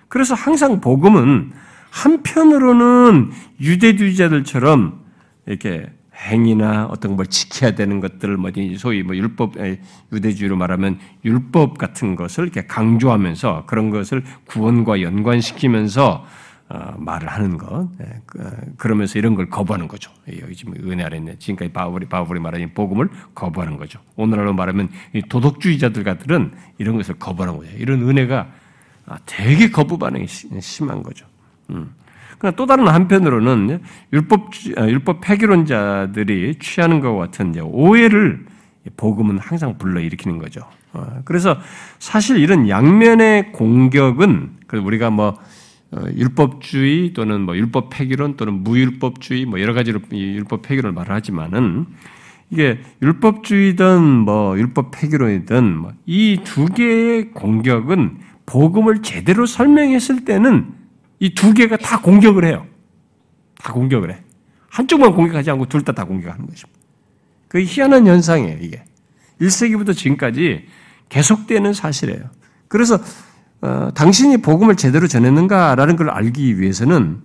그래서 항상 복음은 한편으로는 유대주의자들처럼 이렇게 행위나 어떤 걸 지켜야 되는 것들을 뭐 소위 뭐 율법 유대주의로 말하면 율법 같은 것을 이렇게 강조하면서 그런 것을 구원과 연관시키면서 어, 말을 하는 것 예, 그, 그러면서 이런 걸 거부하는 거죠. 여기 지금 은혜 아래 있는 지금까지 바울이 바울이 말하는 복음을 거부하는 거죠. 오늘날로 말하면 도덕주의자들 같은 이런 것을 거부하는 거죠. 이런 은혜가 아, 되게 거부 반응이 심한 거죠. 음. 그러나 또 다른 한편으로는 율법 아, 율법 폐기론자들이 취하는 것 같은 오해를 복음은 항상 불러일으키는 거죠. 어, 그래서 사실 이런 양면의 공격은 우리가 뭐 어, 율법주의 또는 뭐 율법 폐기론 또는 무율법주의 뭐 여러 가지로 율법 폐기론을 말하지만은 이게 율법주의든 뭐 율법 폐기론이든 뭐 이두 개의 공격은 복음을 제대로 설명했을 때는 이 두 개가 다 공격을 해요. 다 공격을 해. 한쪽만 공격하지 않고 둘 다 다 공격하는 것입니다. 그 희한한 현상이에요, 이게. 1세기부터 지금까지 계속되는 사실이에요. 그래서 어, 당신이 복음을 제대로 전했는가라는 걸 알기 위해서는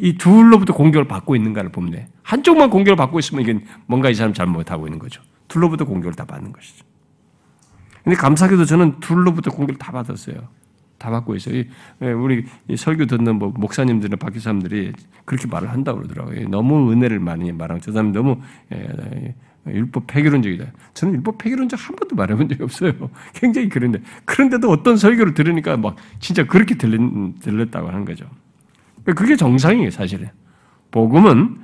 이 둘로부터 공격을 받고 있는가를 보면 돼. 한쪽만 공격을 받고 있으면 이게 뭔가 이 사람 잘못하고 있는 거죠. 둘로부터 공격을 다 받는 것이죠. 근데 감사하게도 저는 둘로부터 공격을 다 받았어요. 다 받고 있어요. 예, 우리 설교 듣는 뭐 목사님들이나 박교 사람들이 그렇게 말을 한다고 그러더라고요. 너무 은혜를 많이 말하고 저 사람 너무 예, 예, 율법 폐기론적이다. 저는 율법 폐기론적 한 번도 말해본 적이 없어요. 굉장히 그런데 그런데도 어떤 설교를 들으니까 막 진짜 그렇게 들렸, 들렸 다고 하는 거죠. 그게 정상이에요, 사실은. 복음은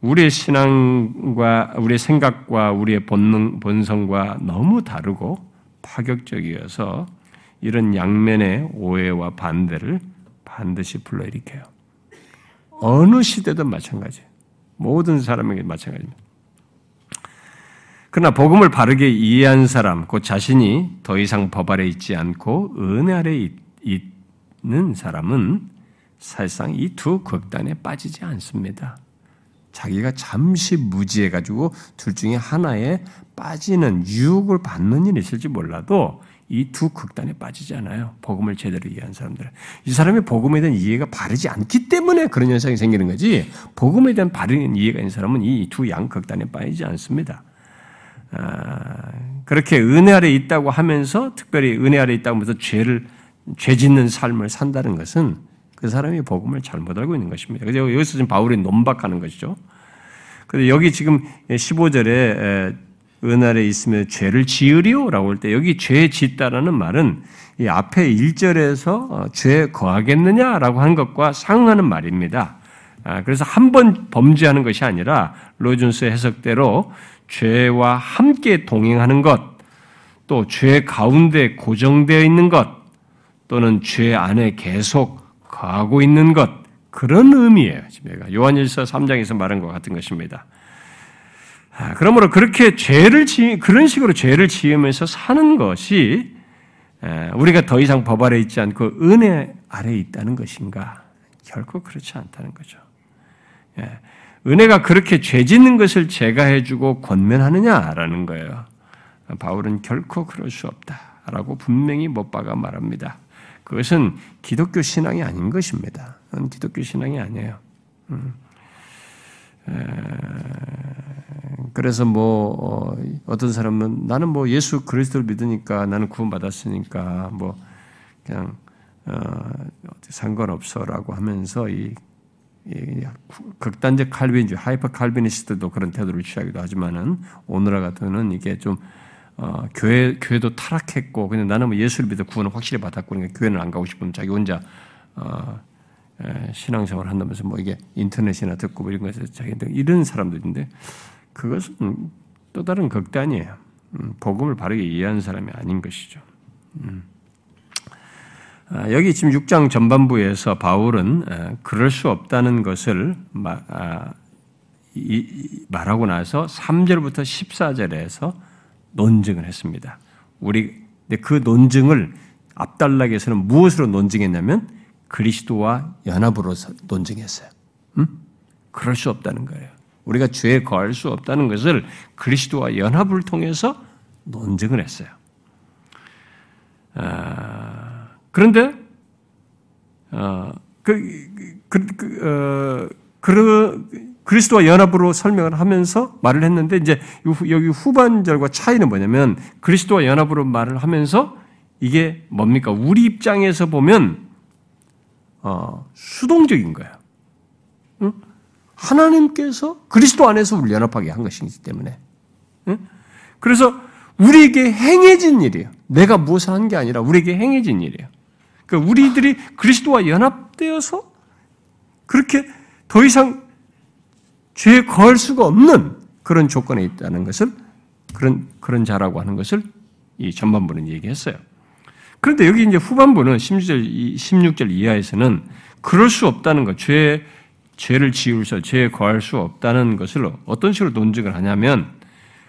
우리의 신앙과 우리의 생각과 우리의 본능, 본성과 너무 다르고 파격적이어서 이런 양면의 오해와 반대를 반드시 불러일으켜요. 어느 시대든 마찬가지예요. 모든 사람에게 마찬가지입니다. 그러나 복음을 바르게 이해한 사람, 곧 자신이 더 이상 법 아래 있지 않고 은혜 아래 있는 사람은 사실상 이 두 극단에 빠지지 않습니다. 자기가 잠시 무지해가지고 둘 중에 하나에 빠지는 유혹을 받는 일이 있을지 몰라도 이 두 극단에 빠지지 않아요. 복음을 제대로 이해한 사람들은. 이 사람이 복음에 대한 이해가 바르지 않기 때문에 그런 현상이 생기는 거지, 복음에 대한 바른 이해가 있는 사람은 이 두 양극단에 빠지지 않습니다. 아, 그렇게 은혜 아래 있다고 하면서, 특별히 은혜 아래 있다고 하면서 죄를, 죄 짓는 삶을 산다는 것은 그 사람이 복음을 잘못 알고 있는 것입니다. 그래서 여기서 지금 바울이 논박하는 것이죠. 근데 여기 지금 15절에 은하에 있으면 죄를 지으리오라고 할 때 여기 죄 짓다라는 말은 이 앞에 1절에서 어, 죄 거하겠느냐라고 한 것과 상응하는 말입니다. 아, 그래서 한 번 범죄하는 것이 아니라 로준스 해석대로 죄와 함께 동행하는 것, 또 죄 가운데 고정되어 있는 것, 또는 죄 안에 계속 거하고 있는 것, 그런 의미예요. 요한일서 3장에서 말한 것 같은 것입니다. 아, 그러므로 그렇게 죄를 지, 그런 식으로 죄를 지으면서 사는 것이 우리가 더 이상 법 아래 있지 않고 은혜 아래 있다는 것인가? 결코 그렇지 않다는 거죠. 예, 은혜가 그렇게 죄 짓는 것을 제가 해주고 권면하느냐라는 거예요. 바울은 결코 그럴 수 없다라고 분명히 못 박아 말합니다. 그것은 기독교 신앙이 아닌 것입니다. 기독교 신앙이 아니에요. 음. 그래서 뭐 어, 떤 사람은 나는 뭐 예수 그리스도를 믿으니까 나는 구원받았으니까 뭐 그냥 어, 상관없어라고 하면서 이, 이 극단적 칼빈주의 하이퍼 칼비니스트도 그런 태도를 취하기도 하지만은 오늘날 같은 이게 좀 어, 교회 교회도 타락했고 그냥 나는 뭐 예수를 믿어 구원을 확실히 받았고 그러니까 교회는 안 가고 싶으면 자기 혼자 어, 에, 신앙생활 한다면서 뭐 이게 인터넷이나 듣고 뭐 이런 것에서 자기 이런 사람들인데 그것은 또 다른 극단이에요. 음, 복음을 바르게 이해한 사람이 아닌 것이죠. 음. 아, 여기 지금 6장 전반부에서 바울은 에, 그럴 수 없다는 것을 마, 아, 이, 말하고 나서 3절부터 14절에서 논증을 했습니다. 우리 그 논증을 앞달락에서는 무엇으로 논증했냐면 그리스도와 연합으로 논증했어요. 음? 그럴 수 없다는 거예요. 우리가 죄에 거할 수 없다는 것을 그리스도와 연합을 통해서 논증을 했어요. 아, 그런데 어, 그, 그, 그, 어, 그, 그리스도와 연합으로 설명을 하면서 말을 했는데 이제 여기 후반절과 차이는 뭐냐면 그리스도와 연합으로 말을 하면서 이게 뭡니까? 우리 입장에서 보면 어, 수동적인 거예요. 응? 하나님께서 그리스도 안에서 우리 연합하게 한 것이기 때문에. 응? 그래서 우리에게 행해진 일이에요. 내가 무엇을 한 게 아니라 우리에게 행해진 일이에요. 그러니까 우리들이 그리스도와 연합되어서 그렇게 더 이상 죄에 거할 수가 없는 그런 조건에 있다는 것을 그런 그런 자라고 하는 것을 이 전반부는 얘기했어요. 그런데 여기 이제 후반부는 16절, 16절 이하에서는 그럴 수 없다는 것, 죄, 죄를 지으면서 죄에 거할 수 없다는 것을 어떤 식으로 논증을 하냐면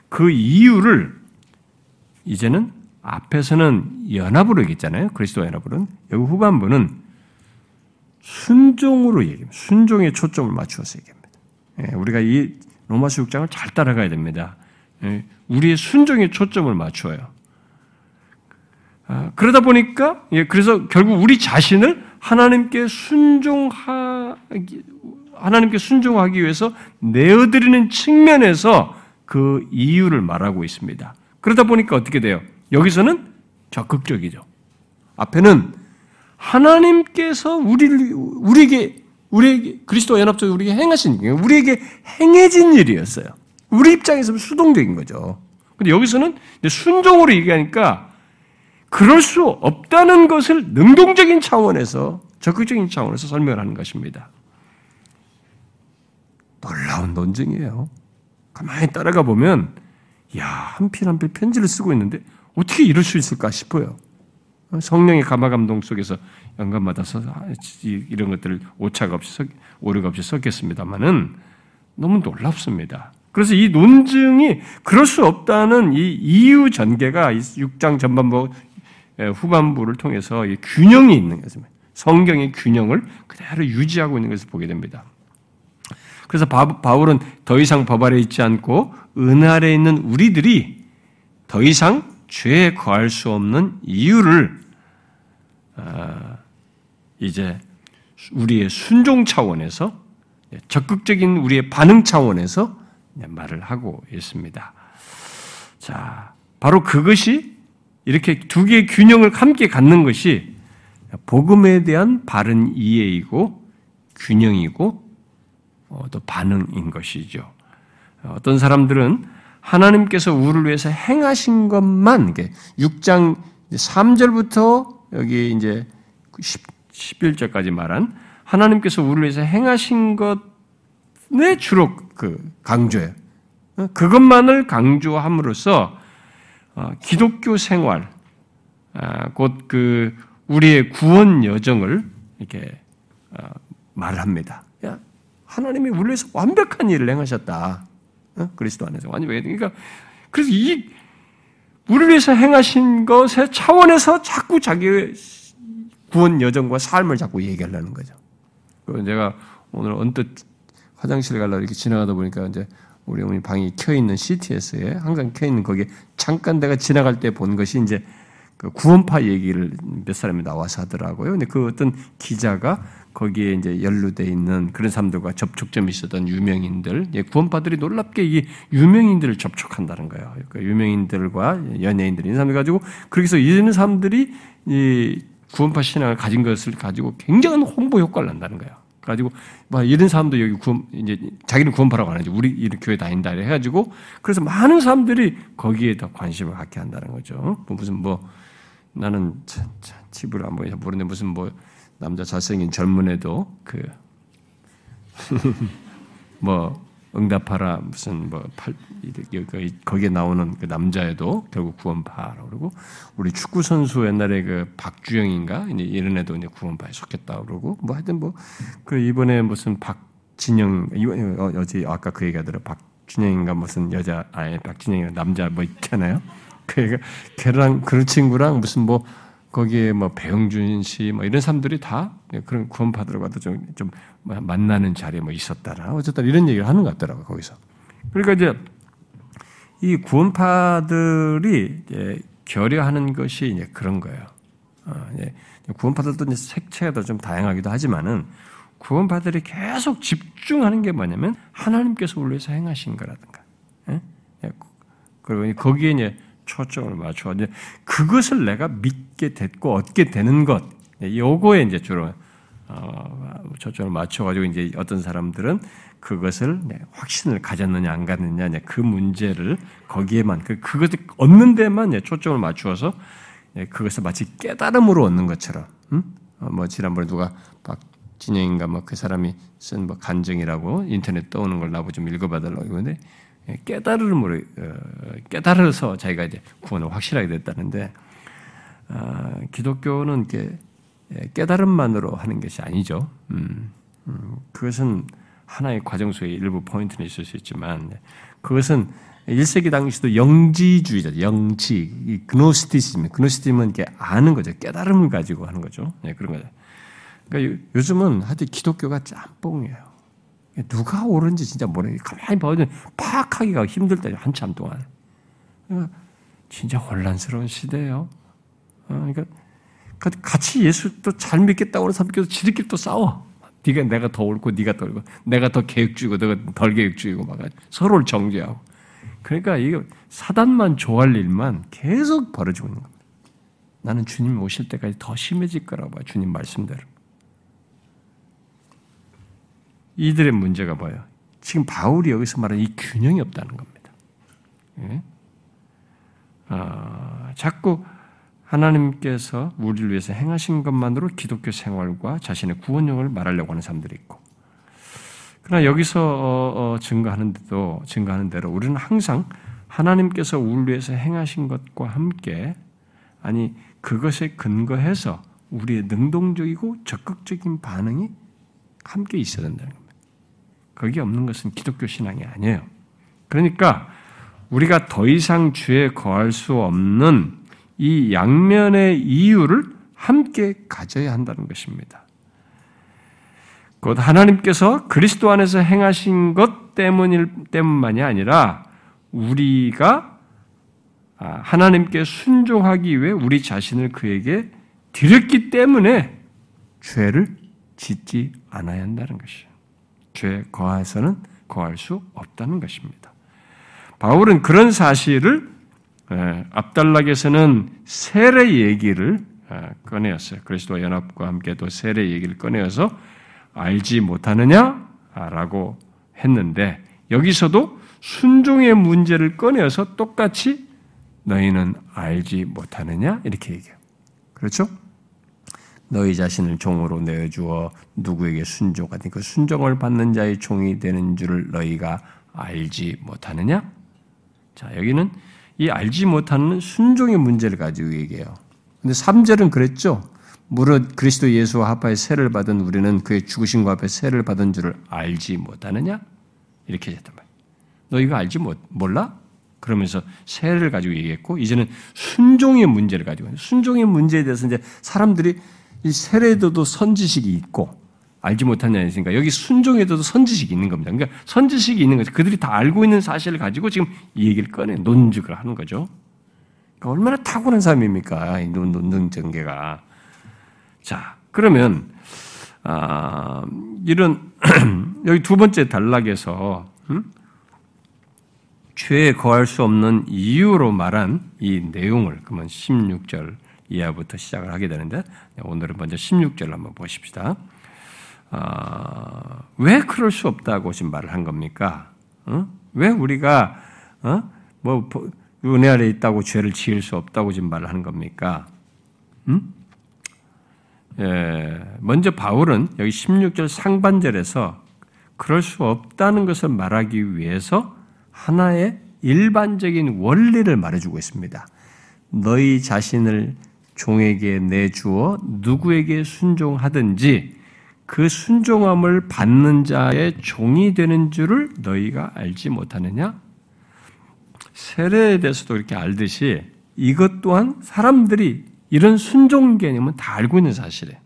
그 이유를 이제는 앞에서는 연합으로 얘기했잖아요. 그리스도와 연합으로는. 여기 후반부는 순종으로 얘기합니다. 순종에 초점을 맞추어서 얘기합니다. 예, 우리가 이 로마서 6장을 잘 따라가야 됩니다. 예, 우리의 순종에 초점을 맞추어요. 아, 그러다 보니까 예, 그래서 결국 우리 자신을 하나님께 순종하기 하나님께 순종하기 위해서 내어드리는 측면에서 그 이유를 말하고 있습니다. 그러다 보니까 어떻게 돼요? 여기서는 적극적이죠. 앞에는 하나님께서 우리를 우리에게 우리에게 그리스도와 연합적 우리에게 행하신 일, 우리에게 행해진 일이었어요. 우리 입장에서는 수동적인 거죠. 근데 여기서는 순종으로 얘기하니까 그럴 수 없다는 것을 능동적인 차원에서 적극적인 차원에서 설명을 하는 것입니다. 놀라운 논증이에요. 가만히 따라가 보면 야, 한 필 한 필 편지를 쓰고 있는데 어떻게 이럴 수 있을까 싶어요. 성령의 감화 감동 속에서 영감 받아서 이런 것들을 오차가 없이 오류가 없이 썼겠습니다만은 너무 놀랍습니다. 그래서 이 논증이 그럴 수 없다는 이 이유 전개가 6장 전반부 후반부를 통해서 균형이 있는 것입니다. 성경의 균형을 그대로 유지하고 있는 것을 보게 됩니다. 그래서 바울은 더 이상 법 아래 있지 않고 은 아래 있는 우리들이 더 이상 죄에 거할 수 없는 이유를 아, 이제 우리의 순종 차원에서 적극적인 우리의 반응 차원에서 말을 하고 있습니다. 자, 바로 그것이 이렇게 두 개의 균형을 함께 갖는 것이 복음에 대한 바른 이해이고 균형이고 어, 또 반응인 것이죠. 어떤 사람들은 하나님께서 우리를 위해서 행하신 것만 6장 3절부터 여기 이제 11절까지 말한 하나님께서 우리를 위해서 행하신 것에 주로 그 강조해요. 어, 그것만을 강조함으로써 어, 기독교 생활, 아, 곧그 우리의 구원 여정을 이렇게 말합니다. 하나님이 우리를 위해서 완벽한 일을 행하셨다. 어? 그리스도 안에서 완전 그러니까 그래서 이 우리를 위해서 행하신 것의 차원에서 자꾸 자기의 구원 여정과 삶을 자꾸 얘기하려는 거죠. 그 제가 오늘 언뜻 화장실 가려고 이렇게 지나가다 보니까 이제 우리 어머니 방이 켜 있는 CTS에 항상 켜 있는 거기에 잠깐 내가 지나갈 때 본 것이 이제 그 구원파 얘기를 몇 사람이 나와서 하더라고요. 근데 그 어떤 기자가 거기에 이제 연루돼 있는 그런 사람들과 접촉점이 있었던 유명인들, 예, 구원파들이 놀랍게 이 유명인들을 접촉한다는 거예요. 그러니까 유명인들과 연예인들, 이 사람들 가지고 그래서 이런 사람들이 이 구원파 신앙을 가진 것을 가지고 굉장한 홍보 효과를 난다는 거예요. 가지고 막 이런 사람도 여기 구원 이제 자기는 구원파라고 안 하지 우리 이 교회 다닌다 해 가지고 그래서 많은 사람들이 거기에 더 관심을 갖게 한다는 거죠. 뭐 무슨 뭐 나는 집을 안 보여서 모르는데 무슨 뭐 남자 잘생긴 젊은 애도 그 뭐 응답하라 무슨 뭐 팔, 거기에 나오는 그 남자애도 결국 구원파라고 그러고 우리 축구 선수 옛날에 그 박주영인가 이런 애도 이제 구원파에 속했다 그러고 뭐 하여튼 뭐 그 이번에 무슨 박진영 어, 어제 아까 그 얘기하더라 박진영인가 무슨 여자 아예 박진영이 남자 뭐 있잖아요. 그러니까 걔랑 그 친구랑 무슨 뭐 거기에 뭐 배영준 씨, 뭐 이런 사람들이 다 그런 구원파들과도 좀, 좀 만나는 자리에 뭐 있었다라. 어쨌든 이런 얘기를 하는 것 같더라고요, 거기서. 그러니까 이제 이 구원파들이 이제 결여하는 것이 이제 그런 거예요. 어, 이제 구원파들도 이제 색채가 좀 다양하기도 하지만은 구원파들이 계속 집중하는 게 뭐냐면 하나님께서 위해서 행하신 거라든가. 예? 예 그리고 거기에 이제 초점을 맞춰 이제 그것을 내가 믿게 됐고 얻게 되는 것 요거에 이제 주로 어, 초점을 맞춰가지고 이제 어떤 사람들은 그것을 네, 확신을 가졌느냐 안 가졌느냐 그 문제를 거기에만 그 그것을 얻는 데만 초점을 맞추어서 예, 그것을 마치 깨달음으로 얻는 것처럼 음? 어, 뭐 지난번에 누가 박진영인가 뭐 그 사람이 쓴 뭐 간증이라고 인터넷 떠오는 걸 나보고 좀 읽어봐달라고 그러는데 예, 깨달음으로 어, 깨달아서 자기가 이제 구원을 확실하게 됐다는데 아, 기독교는 이렇게 예, 깨달음만으로 하는 것이 아니죠. 음, 음, 그것은 하나의 과정 속에 일부 포인트는 있을 수 있지만 그것은 1세기 당시도 영지주의자, 영지, 이 그노스티즘, 그노스티즘은 이렇게 아는 거죠. 깨달음을 가지고 하는 거죠. 네, 그런 거죠. 그러니까 요즘은 하여튼 기독교가 짬뽕이에요. 누가 옳은지 진짜 모르겠 가만히 봐도 파악하기가 힘들다, 한참 동안. 그러니까 진짜 혼란스러운 시대예요. 어, 그러니까 같이 예수 또잘 믿겠다고 하는 사람끼리 지들끼리 또 싸워. 네가 내가 더 옳고 네가 더 옳고 내가 더 계획주의고 너가 덜 계획주의고 막 서로를 정죄하고 그러니까 이거 사단만 좋아할 일만 계속 벌어지고 있는 겁니다. 나는 주님 오실 때까지 더 심해질 거라고 봐 주님 말씀대로. 이들의 문제가 뭐예요? 지금 바울이 여기서 말하는 이 균형이 없다는 겁니다. 예? 아, 자꾸 하나님께서 우리를 위해서 행하신 것만으로 기독교 생활과 자신의 구원력을 말하려고 하는 사람들이 있고, 그러나 여기서 어, 어, 증거하는데도 증거하는 대로 우리는 항상 하나님께서 우리를 위해서 행하신 것과 함께 아니 그것에 근거해서 우리의 능동적이고 적극적인 반응이 함께 있어야 된다는 겁니다. 거기 없는 것은 기독교 신앙이 아니에요. 그러니까 우리가 더 이상 주에 거할 수 없는 이 양면의 이유를 함께 가져야 한다는 것입니다. 곧 하나님께서 그리스도 안에서 행하신 것 때문일 때문만이 아니라 우리가 아, 하나님께 순종하기 위해 우리 자신을 그에게 드렸기 때문에 죄를 짓지 않아야 한다는 것이죠. 죄 거해서는 거할 수 없다는 것입니다. 바울은 그런 사실을 예, 앞달락에서는 세례 얘기를 예, 꺼내었어요. 그리스도와 연합과 함께 또 세례 얘기를 꺼내어서 알지 못하느냐라고 했는데 여기서도 순종의 문제를 꺼내어서 똑같이 너희는 알지 못하느냐 이렇게 얘기해요. 그렇죠? 너희 자신을 종으로 내어주어 누구에게 순종하니 그 순종을 받는 자의 종이 되는 줄을 너희가 알지 못하느냐? 자, 여기는 이 알지 못하는 순종의 문제를 가지고 얘기해요. 근데 3절은 그랬죠. 무릇 그리스도 예수와 합하여 세를 받은 우리는 그의 죽으신과 앞에 세를 받은 줄을 알지 못하느냐? 이렇게 했단 말이에요. 너 이거 알지 못, 몰라? 그러면서 세를 가지고 얘기했고, 이제는 순종의 문제를 가지고, 순종의 문제에 대해서 이제 사람들이 이 세례에도 선지식이 있고, 알지 못하냐 했으니까 여기 순종에도 선지식이 있는 겁니다. 그러니까 선지식이 있는 거죠. 그들이 다 알고 있는 사실을 가지고 지금 이 얘기를 꺼내 논증을 하는 거죠. 그러니까 얼마나 탁월한 사람입니까? 이 논능 전개가. 자, 그러면 아, 이런 여기 두 번째 단락에서 음? 죄에 거할 수 없는 이유로 말한 이 내용을 그러면 16절 이하부터 시작을 하게 되는데 오늘은 먼저 16절 한번 보십시다. 어, 왜 그럴 수 없다고 지금 말을 한 겁니까? 어? 왜 우리가 어? 뭐 은혜 아래 있다고 죄를 지을 수 없다고 지금 말을 하는 겁니까? 음? 예, 먼저 바울은 여기 16절 상반절에서 그럴 수 없다는 것을 말하기 위해서 하나의 일반적인 원리를 말해주고 있습니다. 너희 자신을 종에게 내주어 누구에게 순종하든지 그 순종함을 받는 자의 종이 되는 줄을 너희가 알지 못하느냐? 세례에 대해서도 이렇게 알듯이 이것 또한 사람들이 이런 순종 개념은 다 알고 있는 사실이에요.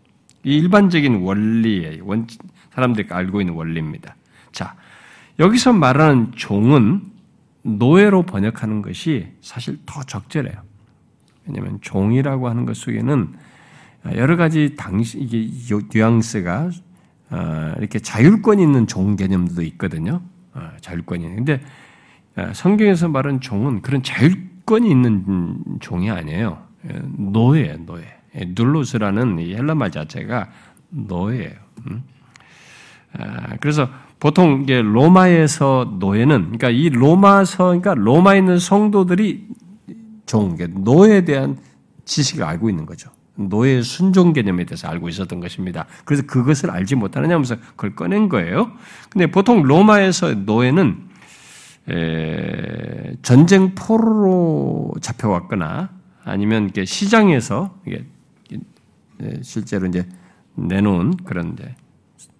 이 일반적인 원리에 사람들이 알고 있는 원리입니다. 자, 여기서 말하는 종은 노예로 번역하는 것이 사실 더 적절해요. 왜냐하면 종이라고 하는 것 속에는 여러 가지 당시 이게 뉘앙스가 어, 이렇게 자율권 있는 종 개념도 있거든요. 어, 자율권이 있는데 어, 성경에서 말하는 종은 그런 자율권이 있는 종이 아니에요. 노예, 노예. 눌로스라는 헬라 말 자체가 노예예요. 음? 아, 그래서 보통 이게 로마에서 노예는 그러니까 이 로마서 그러니까 로마에 있는 성도들이 종 노예에 대한 지식을 알고 있는 거죠. 노예 순종 개념에 대해서 알고 있었던 것입니다. 그래서 그것을 알지 못하느냐 하면서 그걸 꺼낸 거예요. 근데 보통 로마에서 노예는 전쟁 포로로 잡혀왔거나 아니면 시장에서 실제로 이제 내놓은 그런 데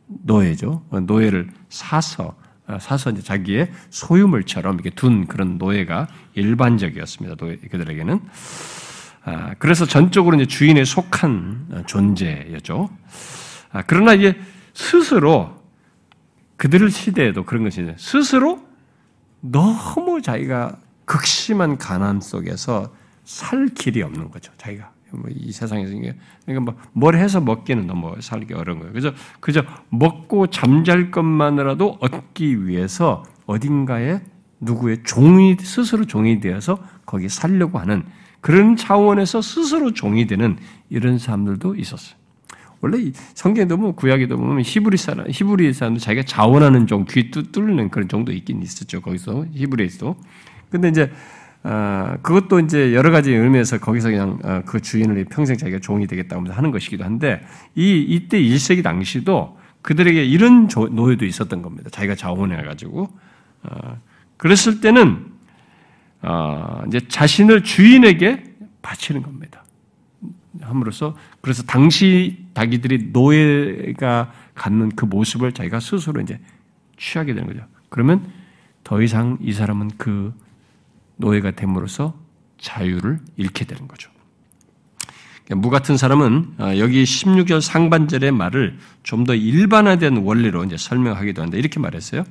노예죠. 노예를 사서 어, 사서 이제 자기의 소유물처럼 이렇게 둔 그런 노예가 일반적이었습니다. 노예 그들에게는 아, 그래서 전적으로 이제 주인에 속한 존재였죠. 아, 그러나 이게 스스로 그들 시대에도 그런 것이 스스로 너무 자기가 극심한 가난 속에서 살 길이 없는 거죠. 자기가 뭐 이 세상에서 이게 그러니까 뭐뭘 해서 먹기는 너무 살기 어려운 거예요. 그래서 그저 먹고 잠잘 것만으로도 얻기 위해서 어딘가에 누구의 종이 스스로 종이 되어서 거기 살려고 하는 그런 차원에서 스스로 종이 되는 이런 사람들도 있었어요. 원래 성경에도 뭐 구약에도 보면 히브리 사람 히브리 사람도 자기가 자원하는 종, 귀 뚫는 그런 정도 있긴 있었죠. 거기서 히브리에서도. 근데 이제 어, 그것도 이제 여러 가지 의미에서 거기서 그냥 어, 그 주인을 평생 자기가 종이 되겠다고 하는 것이기도 한데 이 이때 1세기 당시도 그들에게 이런 조, 노예도 있었던 겁니다. 자기가 자원해 가지고 어, 그랬을 때는 어, 이제 자신을 주인에게 바치는 겁니다. 함으로써 그래서 당시 자기들이 노예가 갖는 그 모습을 자기가 스스로 이제 취하게 되는 거죠. 그러면 더 이상 이 사람은 그 노예가 됨으로써 자유를 잃게 되는 거죠. 무 같은 사람은 어, 여기 16절 상반절의 말을 좀 더 일반화된 원리로 이제 설명하기도 한데 이렇게 말했어요.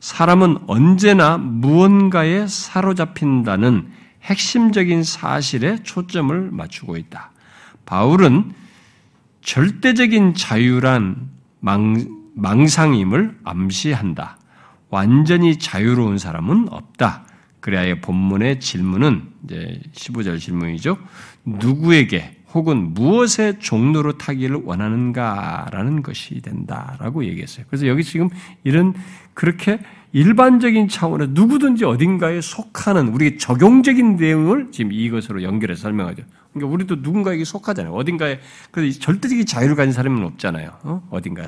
사람은 언제나 무언가에 사로잡힌다는 핵심적인 사실에 초점을 맞추고 있다. 바울은 절대적인 자유란 망, 망상임을 암시한다. 완전히 자유로운 사람은 없다. 그래야 본문의 질문은 이제 15절 질문이죠. 누구에게 혹은 무엇의 종로로 타기를 원하는가라는 것이 된다라고 얘기했어요. 그래서 여기 지금 이런 그렇게 일반적인 차원에서 누구든지 어딘가에 속하는 우리 적용적인 내용을 지금 이것으로 연결해서 설명하죠. 그러니까 우리도 누군가에게 속하잖아요. 어딘가에 그래서 절대적인 자유를 가진 사람은 없잖아요. 어? 딘가에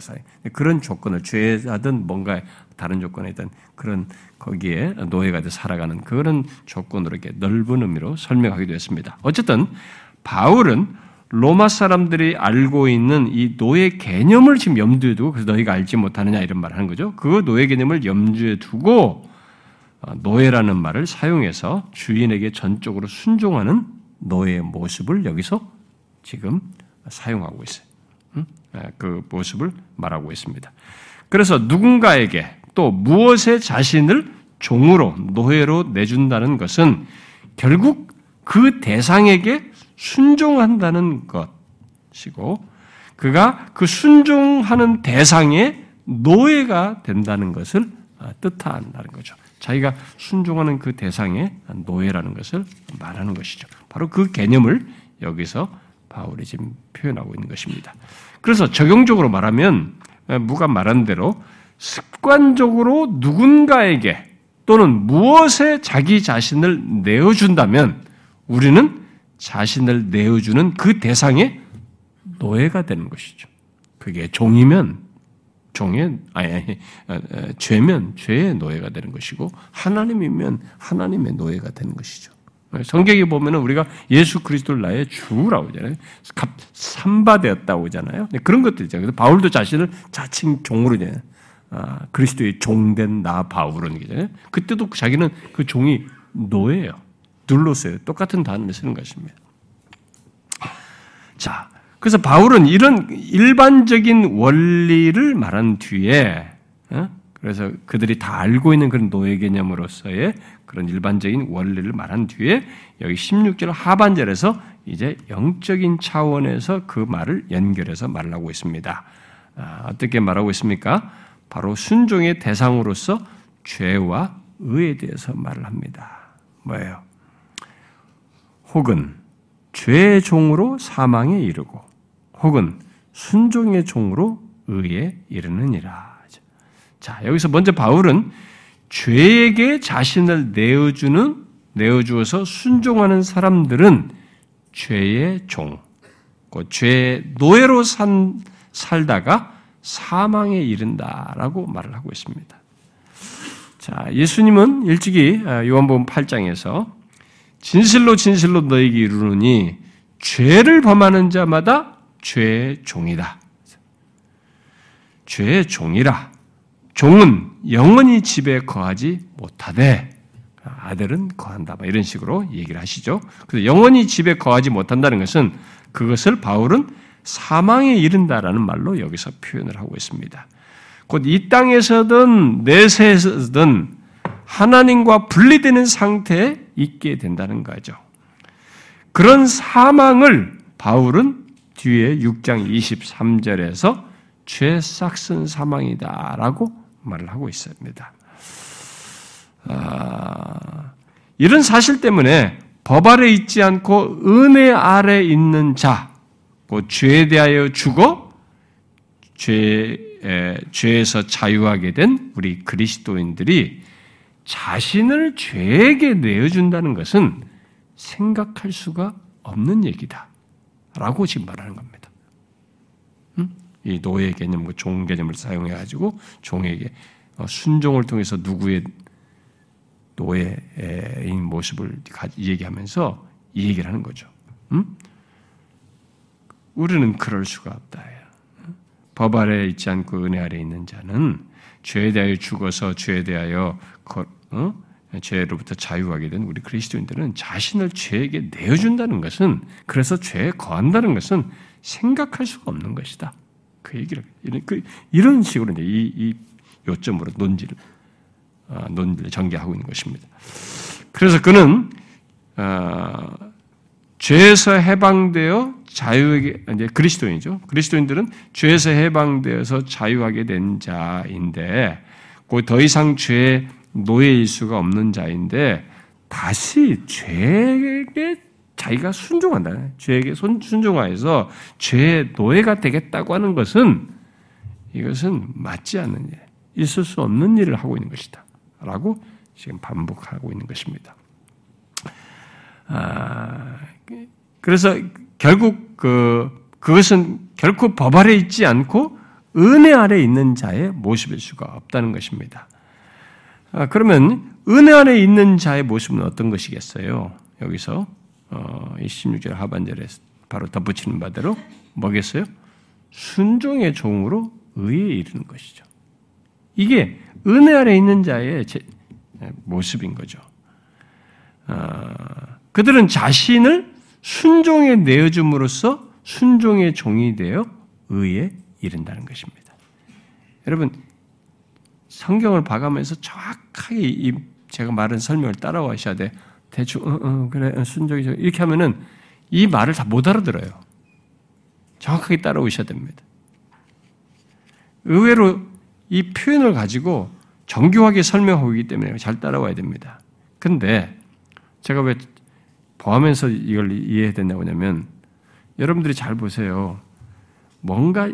그런 조건을 죄하든 뭔가 다른 조건이든 그런 거기에 노예가 돼 살아가는 그런 조건으로 이렇게 넓은 의미로 설명하기도 했습니다. 어쨌든 바울은 로마 사람들이 알고 있는 이 노예 개념을 지금 염두에 두고 그래서 너희가 알지 못하느냐 이런 말을 하는 거죠. 그 노예 개념을 염두에 두고 어, 노예라는 말을 사용해서 주인에게 전적으로 순종하는 노예의 모습을 여기서 지금 사용하고 있어요. 예, 그 모습을 말하고 있습니다. 그래서 누군가에게 또 무엇의 자신을 종으로 노예로 내준다는 것은 결국 그 대상에게 순종한다는 것이고 그가 그 순종하는 대상의 노예가 된다는 것을 뜻한다는 거죠. 자기가 순종하는 그 대상의 노예라는 것을 말하는 것이죠. 바로 그 개념을 여기서 바울이 지금 표현하고 있는 것입니다. 그래서 적용적으로 말하면 무가 말한 대로 습관적으로 누군가에게 또는 무엇에 자기 자신을 내어준다면 우리는 자신을 내어주는 그 대상의 노예가 되는 것이죠. 그게 종이면 종의 아니, 아니 죄면 죄의 노예가 되는 것이고 하나님이면 하나님의 노예가 되는 것이죠. 성경에 보면은 우리가 예수 그리스도를 나의 주라고 하잖아요. 삼바되었다고 하잖아요. 그런 것들이죠. 그래서 바울도 자신을 자칭 종으로 잖아요. 아, 그리스도의 종된 나 바울은 잖아요 그때도 자기는 그 종이 노예예요. 눌렀어요. 똑같은 단어를 쓰는 것입니다. 자, 그래서 바울은 이런 일반적인 원리를 말한 뒤에, 어? 그래서 그들이 다 알고 있는 그런 노예 개념으로서의 그런 일반적인 원리를 말한 뒤에 여기 16절 하반절에서 이제 영적인 차원에서 그 말을 연결해서 말하고 있습니다. 아, 어떻게 말하고 있습니까? 바로 순종의 대상으로서 죄와 의에 대해서 말을 합니다. 뭐예요? 혹은 죄의 종으로 사망에 이르고 혹은 순종의 종으로 의에 이르느니라. 자, 여기서 먼저 바울은 죄에게 자신을 내어주는 내어주어서 순종하는 사람들은 죄의 종, 그 죄의 노예로 산, 살다가 사망에 이른다라고 말을 하고 있습니다. 자, 예수님은 일찍이 아, 요한복음 8장에서 진실로 진실로 너에게 이르노니 죄를 범하는 자마다 죄의 종이다. 죄의 종이라. 종은 영원히 집에 거하지 못하되 아들은 거한다. 이런 식으로 얘기를 하시죠. 그래서 영원히 집에 거하지 못한다는 것은 그것을 바울은 사망에 이른다라는 말로 여기서 표현을 하고 있습니다. 곧 이 땅에서든 내세에서든 하나님과 분리되는 상태에 있게 된다는 거죠. 그런 사망을 바울은 뒤에 6장 23절에서 죄 싹슨 사망이다라고 말을 하고 있습니다. 아, 이런 사실 때문에 법 아래 있지 않고 은혜 아래 있는 자, 그 죄에 대하여 죽어 죄, 에, 죄에서 자유하게 된 우리 그리스도인들이 자신을 죄에게 내어준다는 것은 생각할 수가 없는 얘기다. 라고 지금 말하는 겁니다. 음? 이 노예 개념, 뭐종 개념을 사용해가지고 종에게 어, 순종을 통해서 누구의 노예인 모습을 얘기하면서 이 얘기를 하는 거죠. 음? 우리는 그럴 수가 없다. 법 아래 있지 않고 은혜 아래 있는 자는 죄에 대하여 죽어서 죄에 대하여 어? 죄로부터 자유하게 된 우리 그리스도인들은 자신을 죄에게 내어준다는 것은 그래서 죄에 거한다는 것은 생각할 수가 없는 것이다. 그 얘기를 이런, 그, 이런 식으로 이제 이, 이 요점으로 논지를 어, 논지를 전개하고 있는 것입니다. 그래서 그는 어, 죄에서 해방되어 자유에게 이제 그리스도인이죠. 그리스도인들은 죄에서 해방되어서 자유하게 된 자인데 그더 이상 죄의 노예일 수가 없는 자인데 다시 죄에게 자기가 순종한다. 죄에게 순종하여서 죄의 노예가 되겠다고 하는 것은 이것은 맞지 않는 일, 있을 수 없는 일을 하고 있는 것이다. 라고 지금 반복하고 있는 것입니다. 아, 그래서 결국 그, 그것은 결코 법 아래 있지 않고 은혜 아래 있는 자의 모습일 수가 없다는 것입니다. 아, 그러면 은혜 안에 있는 자의 모습은 어떤 것이겠어요? 여기서 어, 16절 하반절에 바로 덧붙이는 바대로 뭐겠어요? 순종의 종으로 의에 이르는 것이죠. 이게 은혜 아래 있는 자의 제, 모습인 거죠. 어, 그들은 자신을 순종에 내어줌으로써 순종의 종이 되어 의에 이른다는 것입니다. 여러분, 성경을 봐가면서 정확하게 이 제가 말한 설명을 따라와셔야 돼. 대충, 어, 어, 그래, 순종이죠. 이렇게 하면은 이 말을 다 못 알아들어요. 정확하게 따라오셔야 됩니다. 의외로 이 표현을 가지고 정교하게 설명하고 있기 때문에 잘 따라와야 됩니다. 근데 제가 왜 보하면서 이걸 이해해야 된다고 하냐면 여러분들이 잘 보세요. 뭔가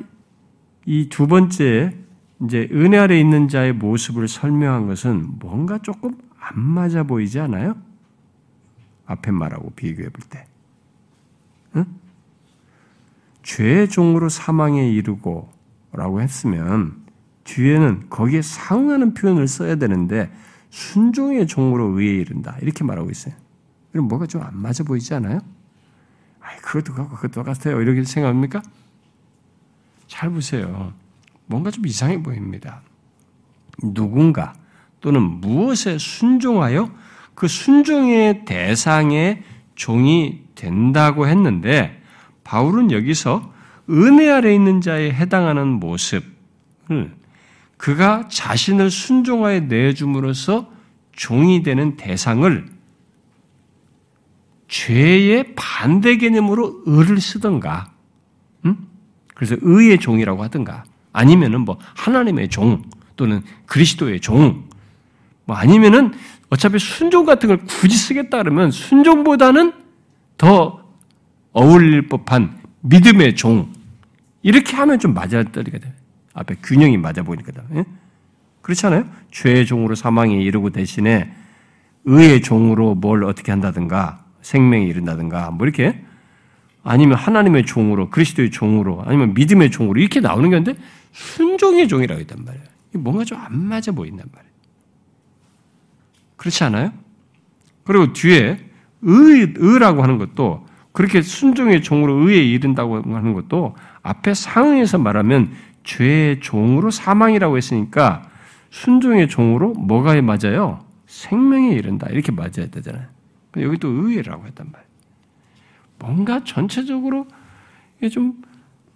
이 두 번째 이제 은혜 아래 있는 자의 모습을 설명한 것은 뭔가 조금 안 맞아 보이지 않아요? 앞에 말하고 비교해 볼 때. 응? 죄의 종으로 사망에 이르고 라고 했으면 뒤에는 거기에 상응하는 표현을 써야 되는데 순종의 종으로 의에 이른다. 이렇게 말하고 있어요. 그럼 뭐가 좀 안 맞아 보이지 않아요? 아이, 그것도 같고 그것도 같아요. 이렇게 생각합니까? 잘 보세요. 뭔가 좀 이상해 보입니다. 누군가 또는 무엇에 순종하여 그 순종의 대상의 종이 된다고 했는데 바울은 여기서 은혜 아래 있는 자에 해당하는 모습을 그가 자신을 순종하여 내줌으로써 종이 되는 대상을 죄의 반대 개념으로 의를 쓰던가, 음? 그래서 의의 종이라고 하든가, 아니면은 뭐 하나님의 종 또는 그리스도의 종, 뭐 아니면은 어차피 순종 같은 걸 굳이 쓰겠다 그러면 순종보다는 더 어울릴 법한 믿음의 종 이렇게 하면 좀 맞아떨리게 돼. 앞에 균형이 맞아 보이니까. 예? 그렇지 않아요? 죄의 종으로 사망에 이르고 대신에 의의 종으로 뭘 어떻게 한다든가 생명에 이른다든가 뭐 이렇게 아니면 하나님의 종으로 그리스도의 종으로 아니면 믿음의 종으로 이렇게 나오는 건데 순종의 종이라고 했단 말이에요. 뭔가 좀 안 맞아 보인단 말이에요. 그렇지 않아요? 그리고 뒤에 의, 의라고 하는 것도 그렇게 순종의 종으로 의에 이른다고 하는 것도 앞에 상응에서 말하면 죄의 종으로 사망이라고 했으니까 순종의 종으로 뭐가 맞아요? 생명에 이른다. 이렇게 맞아야 되잖아요. 여기 또 의라고 했단 말이에요. 뭔가 전체적으로 좀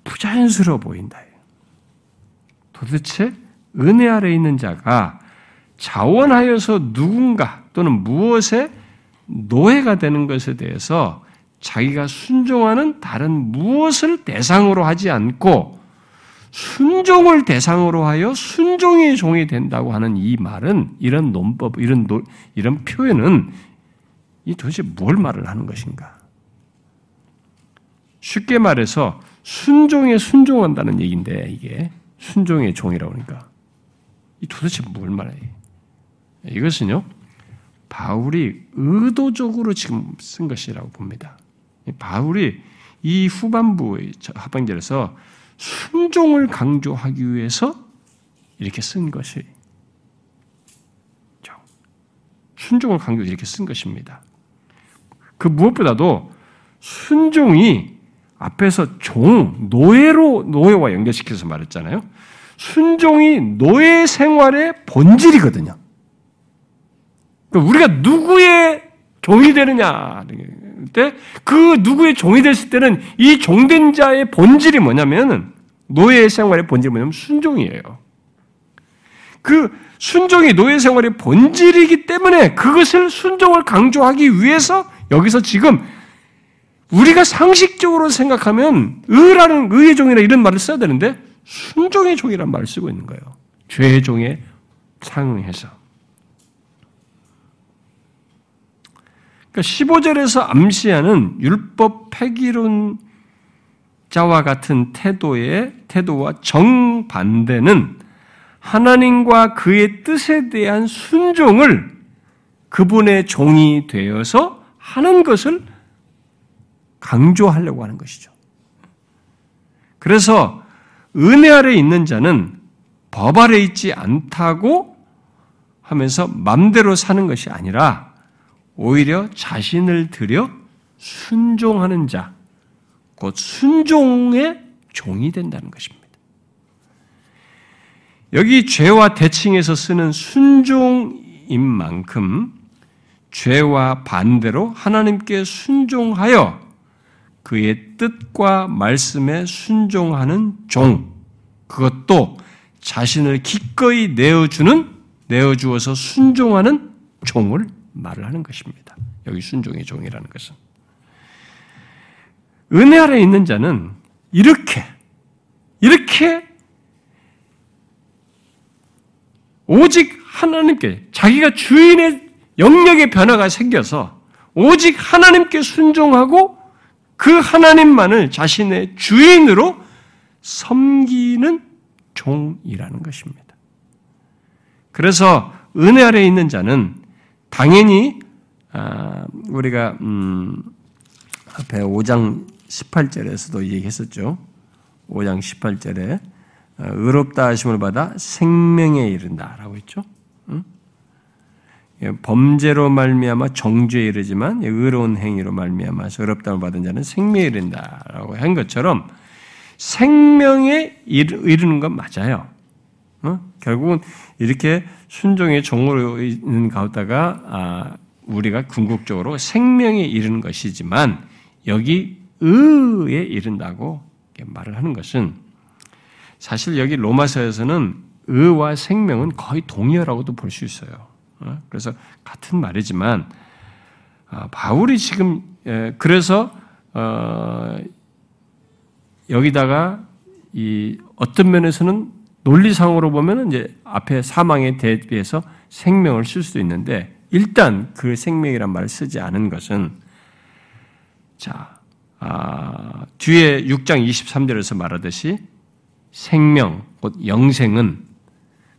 부자연스러워 보인다. 도대체 은혜 아래 있는 자가 자원하여서 누군가 또는 무엇에 노예가 되는 것에 대해서 자기가 순종하는 다른 무엇을 대상으로 하지 않고 순종을 대상으로 하여 순종의 종이 된다고 하는 이 말은 이런 논법, 이런 노, 이런 표현은 이 도대체 뭘 말을 하는 것인가? 쉽게 말해서 순종에 순종한다는 얘기인데 이게 순종의 종이라고 하니까 이 도대체 뭘 말해? 이것은요 바울이 의도적으로 지금 쓴 것이라고 봅니다. 바울이 이 후반부의 하반절에서 순종을 강조하기 위해서 이렇게 쓴 것이 순종을 강조 이렇게 쓴 것입니다. 그 무엇보다도 순종이 앞에서 종, 노예로, 노예와 연결시켜서 말했잖아요. 순종이 노예 생활의 본질이거든요. 그러니까 우리가 누구의 종이 되느냐. 때 그 누구의 종이 됐을 때는 이 종된 자의 본질이 뭐냐면 노예 생활의 본질이 뭐냐면 순종이에요. 그 순종이 노예 생활의 본질이기 때문에 그것을 순종을 강조하기 위해서 여기서 지금 우리가 상식적으로 생각하면 의라는 의의 종이라 이런 말을 써야 되는데 순종의 종이라는 말을 쓰고 있는 거예요. 죄의 종에 상응해서. 그러니까 15절에서 암시하는 율법 폐기론 자와 같은 태도의 태도와 정반대는 하나님과 그의 뜻에 대한 순종을 그분의 종이 되어서 하는 것을 강조하려고 하는 것이죠. 그래서 은혜 아래 있는 자는 법 아래 있지 않다고 하면서 맘대로 사는 것이 아니라 오히려 자신을 들여 순종하는 자, 곧 순종의 종이 된다는 것입니다. 여기 죄와 대칭해서 쓰는 순종인 만큼 죄와 반대로 하나님께 순종하여 그의 뜻과 말씀에 순종하는 종, 그것도 자신을 기꺼이 내어주는, 내어주어서 순종하는 종을 말을 하는 것입니다. 여기 순종의 종이라는 것은. 은혜 아래 있는 자는 이렇게, 이렇게 오직 하나님께 자기가 주인의 영역의 변화가 생겨서 오직 하나님께 순종하고 그 하나님만을 자신의 주인으로 섬기는 종이라는 것입니다. 그래서 은혜 아래 있는 자는 당연히 아, 우리가 음, 앞에 5장 18절에서도 얘기했었죠. 5장 18절에 어, 의롭다 하심을 받아 생명에 이른다라고 했죠. 예, 범죄로 말미암아 정죄에 이르지만 의로운 행위로 말미암아서 의롭다을 받은 자는 생명에 이른다라고 한 것처럼 생명에 이르는 건 맞아요. 어? 결국은 이렇게 순종의 종으로 있는 가운데가 아, 우리가 궁극적으로 생명에 이르는 것이지만 여기 의에 이른다고 말을 하는 것은 사실 여기 로마서에서는 의와 생명은 거의 동의어라고도 볼 수 있어요. 어? 그래서 같은 말이지만 아, 바울이 지금 그래서 어, 여기다가 이 어떤 면에서는 논리상으로 보면은 이제 앞에 사망에 대비해서 생명을 쓸 수도 있는데 일단 그 생명이란 말을 쓰지 않은 것은 자 아, 뒤에 6장 23절에서 말하듯이 생명, 곧 영생은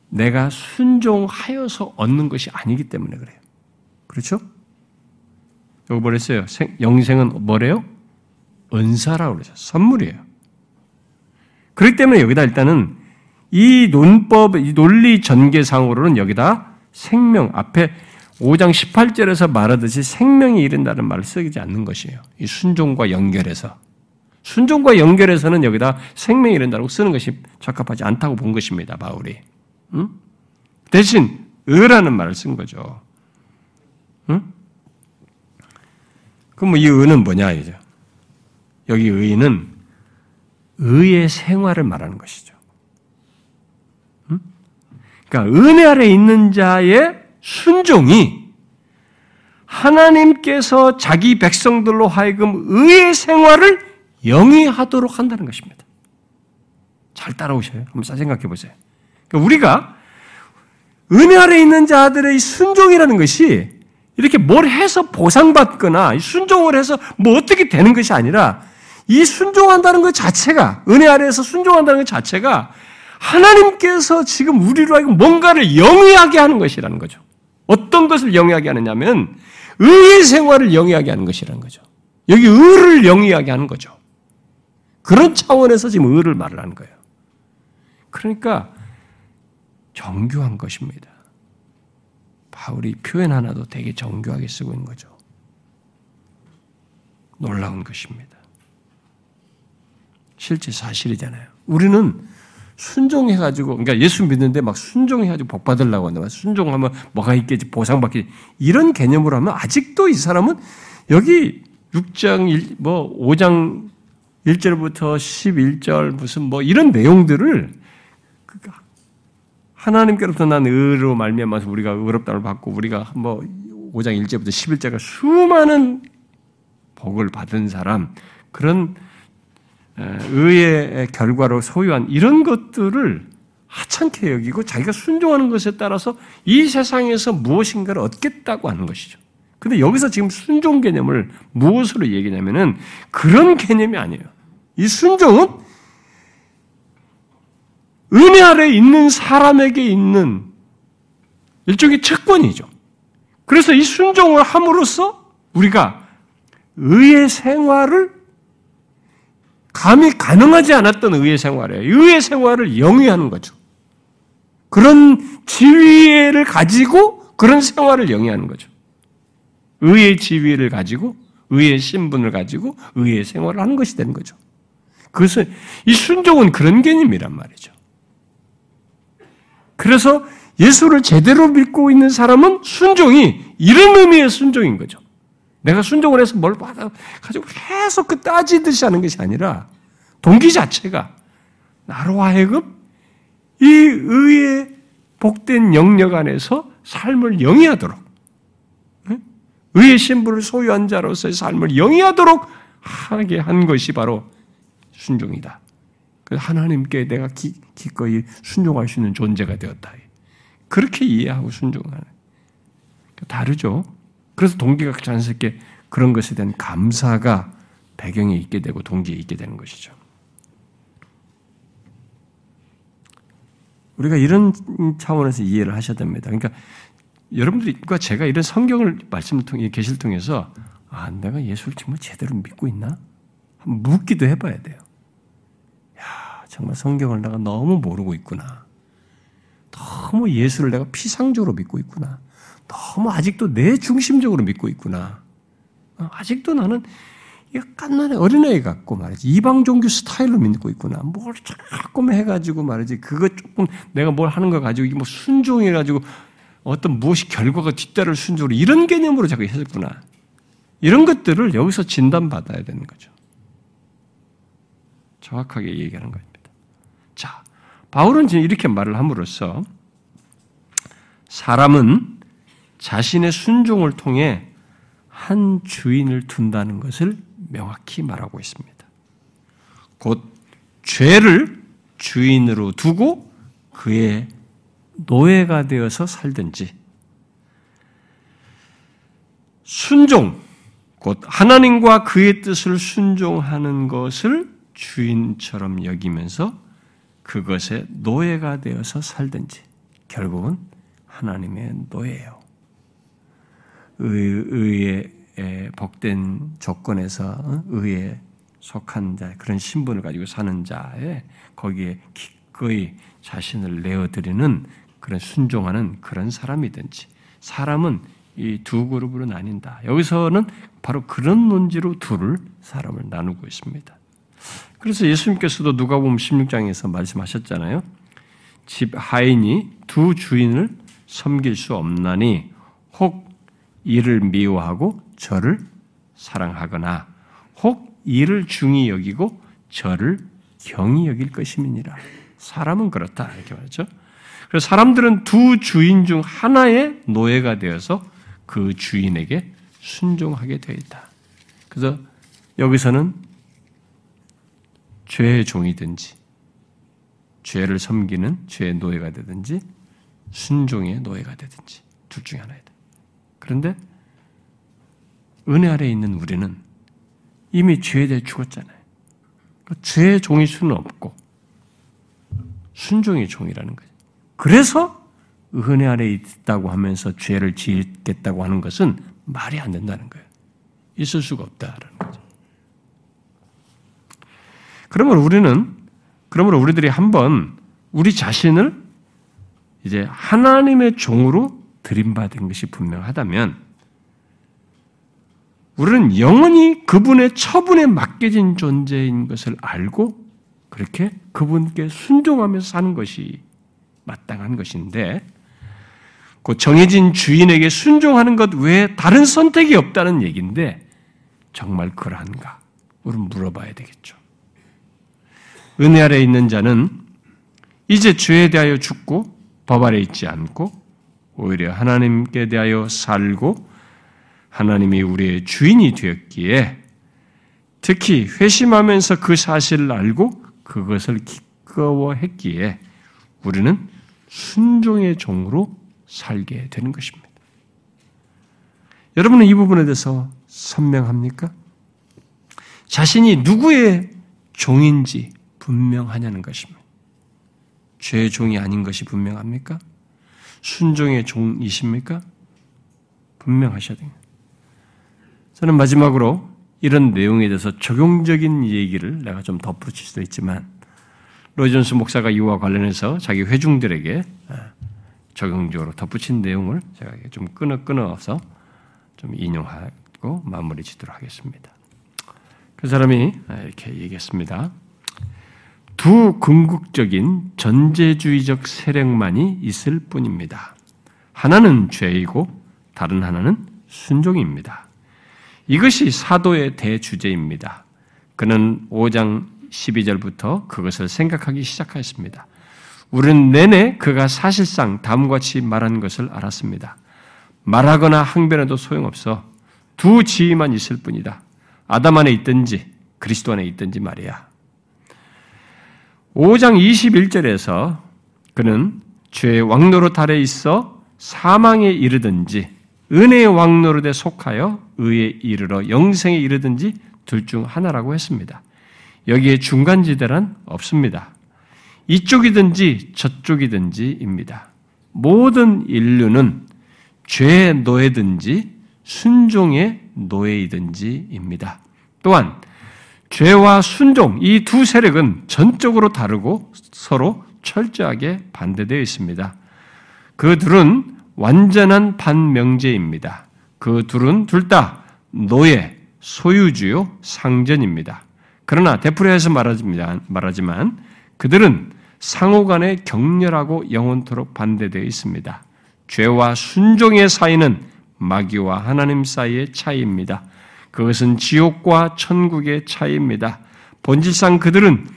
내가 순종하여서 얻는 것이 아니기 때문에 그래요. 그렇죠? 여기 뭐랬어요? 영생은 뭐래요? 은사라고 그러죠. 선물이에요. 그렇기 때문에 여기다 일단은 이 논법, 이 논리 전개상으로는 여기다 생명, 앞에 5장 18절에서 말하듯이 생명이 이른다는 말을 쓰지 않는 것이에요. 이 순종과 연결해서. 순종과 연결해서는 여기다 생명이 이른다고 쓰는 것이 적합하지 않다고 본 것입니다, 바울이. 응? 대신, 의라는 말을 쓴 거죠. 응? 그럼 뭐 이 의는 뭐냐, 이제. 여기 의는 의의 생활을 말하는 것이죠. 응? 그러니까 은혜 아래 있는 자의 순종이 하나님께서 자기 백성들로 하여금 의의 생활을 영위하도록 한다는 것입니다. 잘 따라오셔요. 한번 생각해 보세요. 그러니까 우리가 은혜 아래 있는 자들의 순종이라는 것이 이렇게 뭘 해서 보상받거나 순종을 해서 뭐 어떻게 되는 것이 아니라 이 순종한다는 것 자체가 은혜 아래에서 순종한다는 것 자체가 하나님께서 지금 우리로 하여금 뭔가를 영위하게 하는 것이라는 거죠. 어떤 것을 영위하게 하느냐면 의의 생활을 영위하게 하는 것이라는 거죠. 여기 의를 영위하게 하는 거죠. 그런 차원에서 지금 의를 말을 하는 거예요. 그러니까 정교한 것입니다. 바울이 표현 하나도 되게 정교하게 쓰고 있는 거죠. 놀라운 것입니다. 실제 사실이잖아요. 우리는 순종해가지고, 그러니까 예수 믿는데 막 순종해가지고 복 받으려고 한다. 순종하면 뭐가 있겠지, 보상받기. 이런 개념으로 하면 아직도 이 사람은 여기 6장, 1, 뭐 5장 1절부터 11절 무슨 뭐 이런 내용들을 하나님께로부터 난 의로 말미암아서 우리가 의롭다를 받고 우리가 뭐 5장 1절부터 11절가 수많은 복을 받은 사람 그런 의의 결과로 소유한 이런 것들을 하찮게 여기고 자기가 순종하는 것에 따라서 이 세상에서 무엇인가를 얻겠다고 하는 것이죠. 근데 여기서 지금 순종 개념을 무엇으로 얘기냐면은 그런 개념이 아니에요. 이 순종은 은혜 아래 있는 사람에게 있는 일종의 채권이죠. 그래서 이 순종을 함으로써 우리가 의의 생활을 감히 가능하지 않았던 의의 생활에 의의 생활을 영위하는 거죠. 그런 지위를 가지고 그런 생활을 영위하는 거죠. 의의 지위를 가지고 의의 신분을 가지고 의의 생활을 하는 것이 되는 거죠. 그래서 이 순종은 그런 개념이란 말이죠. 그래서 예수를 제대로 믿고 있는 사람은 순종이 이런 의미의 순종인 거죠. 내가 순종을 해서 뭘 받아 가지고 계속 그 따지듯이 하는 것이 아니라 동기 자체가 나로 하여금 이 의의 복된 영역 안에서 삶을 영위하도록 의의 신분을 소유한 자로서의 삶을 영위하도록 하게 한 것이 바로 순종이다. 하나님께 내가 기, 기꺼이 순종할 수 있는 존재가 되었다. 그렇게 이해하고 순종하는. 다르죠. 그래서 동기가 자연스럽게 그런 것에 대한 감사가 배경에 있게 되고 동기에 있게 되는 것이죠. 우리가 이런 차원에서 이해를 하셔야 됩니다. 그러니까 여러분들과 제가 이런 성경을 말씀을 통해 계시를 통해서 아 내가 예수를 정말 제대로 믿고 있나? 묻기도 해봐야 돼요. 야 정말 성경을 내가 너무 모르고 있구나. 너무 예수를 내가 피상적으로 믿고 있구나. 너무 아직도 내 중심적으로 믿고 있구나. 어, 아직도 나는 깐난의 어린아이 같고 말이지. 이방 종교 스타일로 믿고 있구나. 뭘 조금 해가지고 말이지. 그거 조금 내가 뭘 하는 거 가지고 뭐 순종해가지고 어떤 무엇이 결과가 뒤따를 순종으로 이런 개념으로 자꾸 했었구나. 이런 것들을 여기서 진단받아야 되는 거죠. 정확하게 얘기하는 겁니다. 자, 바울은 지금 이렇게 말을 함으로써 사람은 자신의 순종을 통해 한 주인을 둔다는 것을 명확히 말하고 있습니다. 곧 죄를 주인으로 두고 그의 노예가 되어서 살든지 순종, 곧 하나님과 그의 뜻을 순종하는 것을 주인처럼 여기면서 그것에 노예가 되어서 살든지 결국은 하나님의 노예예요. 의, 의의 복된 조건에서 어? 의에 속한 자 그런 신분을 가지고 사는 자에 거기에 기꺼이 자신을 내어드리는 그런 순종하는 그런 사람이든지 사람은 이 두 그룹으로 나뉜다. 여기서는 바로 그런 논지로 둘을 사람을 나누고 있습니다. 그래서 예수님께서도 누가 보면 16장에서 말씀하셨잖아요. 집 하인이 두 주인을 섬길 수 없나니 혹 이를 미워하고 저를 사랑하거나 혹 이를 중히 여기고 저를 경히 여길 것임이니라. 사람은 그렇다 이렇게 말하죠. 그래서 사람들은 두 주인 중 하나의 노예가 되어서 그 주인에게 순종하게 되어 있다. 그래서 여기서는 죄의 종이든지 죄를 섬기는 죄의 노예가 되든지 순종의 노예가 되든지 둘 중에 하나이다. 그런데 은혜 아래에 있는 우리는 이미 죄에 대해 죽었잖아요. 그러니까 죄의 종일 수는 없고 순종의 종이라는 거죠. 그래서 은혜 아래에 있다고 하면서 죄를 지겠다고 하는 것은 말이 안 된다는 거예요. 있을 수가 없다라는 거죠. 그러면 우리는 그러므로 우리들이 한번 우리 자신을 이제 하나님의 종으로 들임받은 것이 분명하다면 우리는 영원히 그분의 처분에 맡겨진 존재인 것을 알고 그렇게 그분께 순종하면서 사는 것이 마땅한 것인데 그 정해진 주인에게 순종하는 것 외에 다른 선택이 없다는 얘기인데 정말 그러한가? 우리는 물어봐야 되겠죠. 은혜 아래 있는 자는 이제 죄에 대하여 죽고 법 아래 있지 않고 오히려 하나님께 대하여 살고 하나님이 우리의 주인이 되었기에 특히 회심하면서 그 사실을 알고 그것을 기꺼워했기에 우리는 순종의 종으로 살게 되는 것입니다. 여러분은 이 부분에 대해서 선명합니까? 자신이 누구의 종인지 분명하냐는 것입니다. 죄의 종이 아닌 것이 분명합니까? 순종의 종이십니까? 분명하셔야 됩니다. 저는 마지막으로 이런 내용에 대해서 적용적인 얘기를 내가 좀 덧붙일 수도 있지만 로이존스 목사가 이와 관련해서 자기 회중들에게 아, 적용적으로 덧붙인 내용을 제가 좀 끊어 끊어서 좀 인용하고 마무리 짓도록 하겠습니다. 그 사람이 이렇게 얘기했습니다. 두 궁극적인 전제주의적 세력만이 있을 뿐입니다. 하나는 죄이고 다른 하나는 순종입니다. 이것이 사도의 대주제입니다. 그는 5장 12절부터 그것을 생각하기 시작하였습니다. 우리는 내내 그가 사실상 다음과 같이 말한 것을 알았습니다. 말하거나 항변해도 소용없어 두 지위만 있을 뿐이다. 아담 안에 있든지 그리스도 안에 있든지 말이야. 5장 21절에서 그는 죄의 왕노릇 아래 있어 사망에 이르든지 은혜의 왕노릇에 속하여 의에 이르러 영생에 이르든지 둘 중 하나라고 했습니다. 여기에 중간지대란 없습니다. 이쪽이든지 저쪽이든지입니다. 모든 인류는 죄의 노예든지 순종의 노예이든지입니다. 또한 죄와 순종 이 두 세력은 전적으로 다르고 서로 철저하게 반대되어 있습니다. 그 둘은 완전한 반명제입니다. 그 둘은 둘 다 노예, 소유주요, 상전입니다. 그러나 되풀이해서 말하지만 그들은 상호 간에 격렬하고 영원토록 반대되어 있습니다. 죄와 순종의 사이는 마귀와 하나님 사이의 차이입니다. 그것은 지옥과 천국의 차이입니다. 본질상 그들은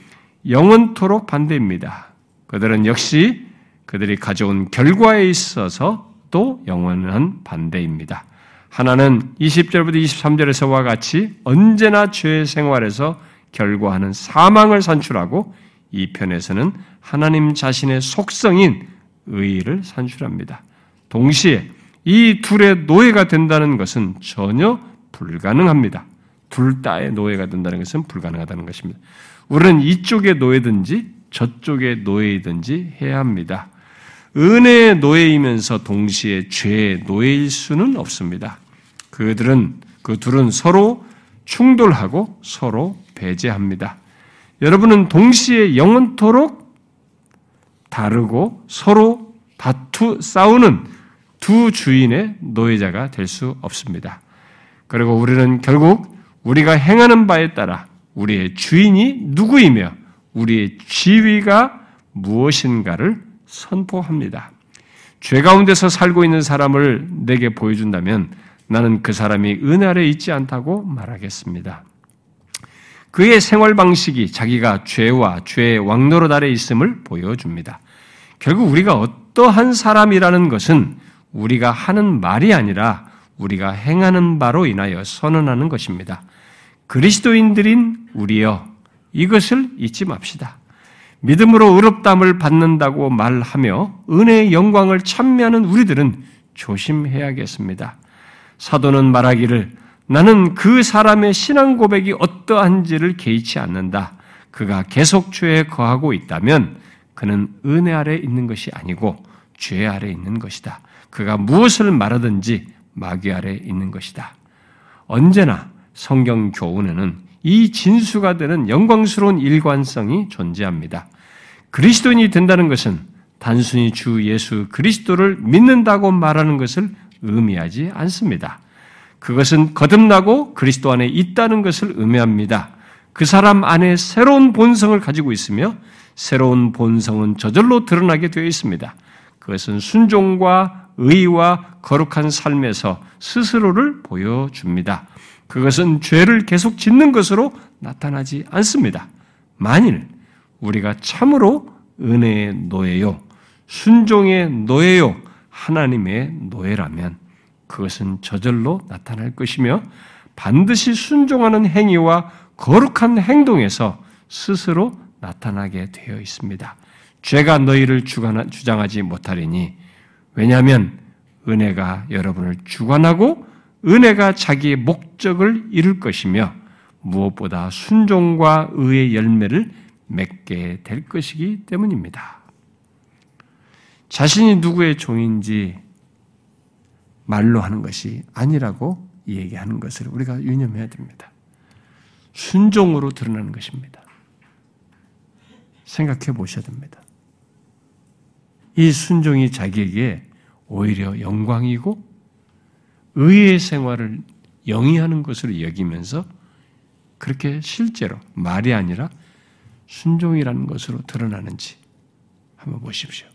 영원토록 반대입니다. 그들은 역시 그들이 가져온 결과에 있어서 또 영원한 반대입니다. 하나는 20절부터 23절에서와 같이 언제나 죄의 생활에서 결과하는 사망을 산출하고 이 편에서는 하나님 자신의 속성인 의를 산출합니다. 동시에 이 둘의 노예가 된다는 것은 전혀 불가능합니다. 둘 다의 노예가 된다는 것은 불가능하다는 것입니다. 우리는 이쪽의 노예든지 저쪽의 노예이든지 해야 합니다. 은혜의 노예이면서 동시에 죄의 노예일 수는 없습니다. 그들은 그 둘은 서로 충돌하고 서로 배제합니다. 여러분은 동시에 영원토록 다르고 서로 다투 싸우는 두 주인의 노예자가 될 수 없습니다. 그리고 우리는 결국 우리가 행하는 바에 따라 우리의 주인이 누구이며 우리의 지위가 무엇인가를 선포합니다. 죄 가운데서 살고 있는 사람을 내게 보여준다면 나는 그 사람이 은 아래 있지 않다고 말하겠습니다. 그의 생활 방식이 자기가 죄와 죄의 왕노릇 아래 있음을 보여줍니다. 결국 우리가 어떠한 사람이라는 것은 우리가 하는 말이 아니라 우리가 행하는 바로 인하여 선언하는 것입니다. 그리스도인들인 우리여 이것을 잊지 맙시다. 믿음으로 의롭담을 받는다고 말하며 은혜의 영광을 찬미하는 우리들은 조심해야겠습니다. 사도는 말하기를 나는 그 사람의 신앙 고백이 어떠한지를 개의치 않는다. 그가 계속 죄에 거하고 있다면 그는 은혜 아래 있는 것이 아니고 죄 아래 있는 것이다. 그가 무엇을 말하든지 마귀 아래 있는 것이다. 언제나 성경 교훈에는 이 진수가 되는 영광스러운 일관성이 존재합니다. 그리스도인이 된다는 것은 단순히 주 예수 그리스도를 믿는다고 말하는 것을 의미하지 않습니다. 그것은 거듭나고 그리스도 안에 있다는 것을 의미합니다. 그 사람 안에 새로운 본성을 가지고 있으며 새로운 본성은 저절로 드러나게 되어 있습니다. 그것은 순종과 의와 거룩한 삶에서 스스로를 보여줍니다. 그것은 죄를 계속 짓는 것으로 나타나지 않습니다. 만일 우리가 참으로 은혜의 노예요, 순종의 노예요, 하나님의 노예라면 그것은 저절로 나타날 것이며 반드시 순종하는 행위와 거룩한 행동에서 스스로 나타나게 되어 있습니다. 죄가 너희를 주장하지 못하리니 왜냐하면 은혜가 여러분을 주관하고 은혜가 자기의 목적을 이룰 것이며 무엇보다 순종과 의의 열매를 맺게 될 것이기 때문입니다. 자신이 누구의 종인지 말로 하는 것이 아니라고 얘기하는 것을 우리가 유념해야 됩니다. 순종으로 드러나는 것입니다. 생각해 보셔야 됩니다. 이 순종이 자기에게 오히려 영광이고 의의 생활을 영위하는 것으로 여기면서 그렇게 실제로 말이 아니라 순종이라는 것으로 드러나는지 한번 보십시오.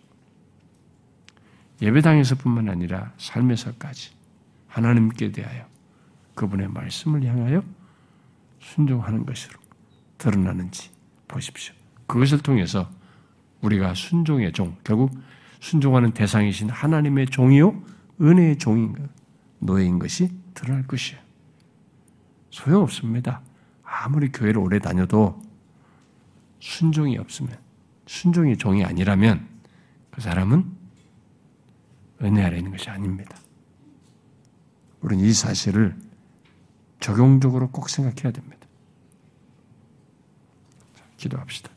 예배당에서뿐만 아니라 삶에서까지 하나님께 대하여 그분의 말씀을 향하여 순종하는 것으로 드러나는지 보십시오. 그것을 통해서 우리가 순종의 종, 결국 순종하는 대상이신 하나님의 종이요, 은혜의 종인 것, 노예인 것이 드러날 것이에요. 소용없습니다. 아무리 교회를 오래 다녀도 순종이 없으면, 순종의 종이 아니라면 그 사람은 은혜 아래 있는 것이 아닙니다. 우리는 이 사실을 적용적으로 꼭 생각해야 됩니다. 기도합시다.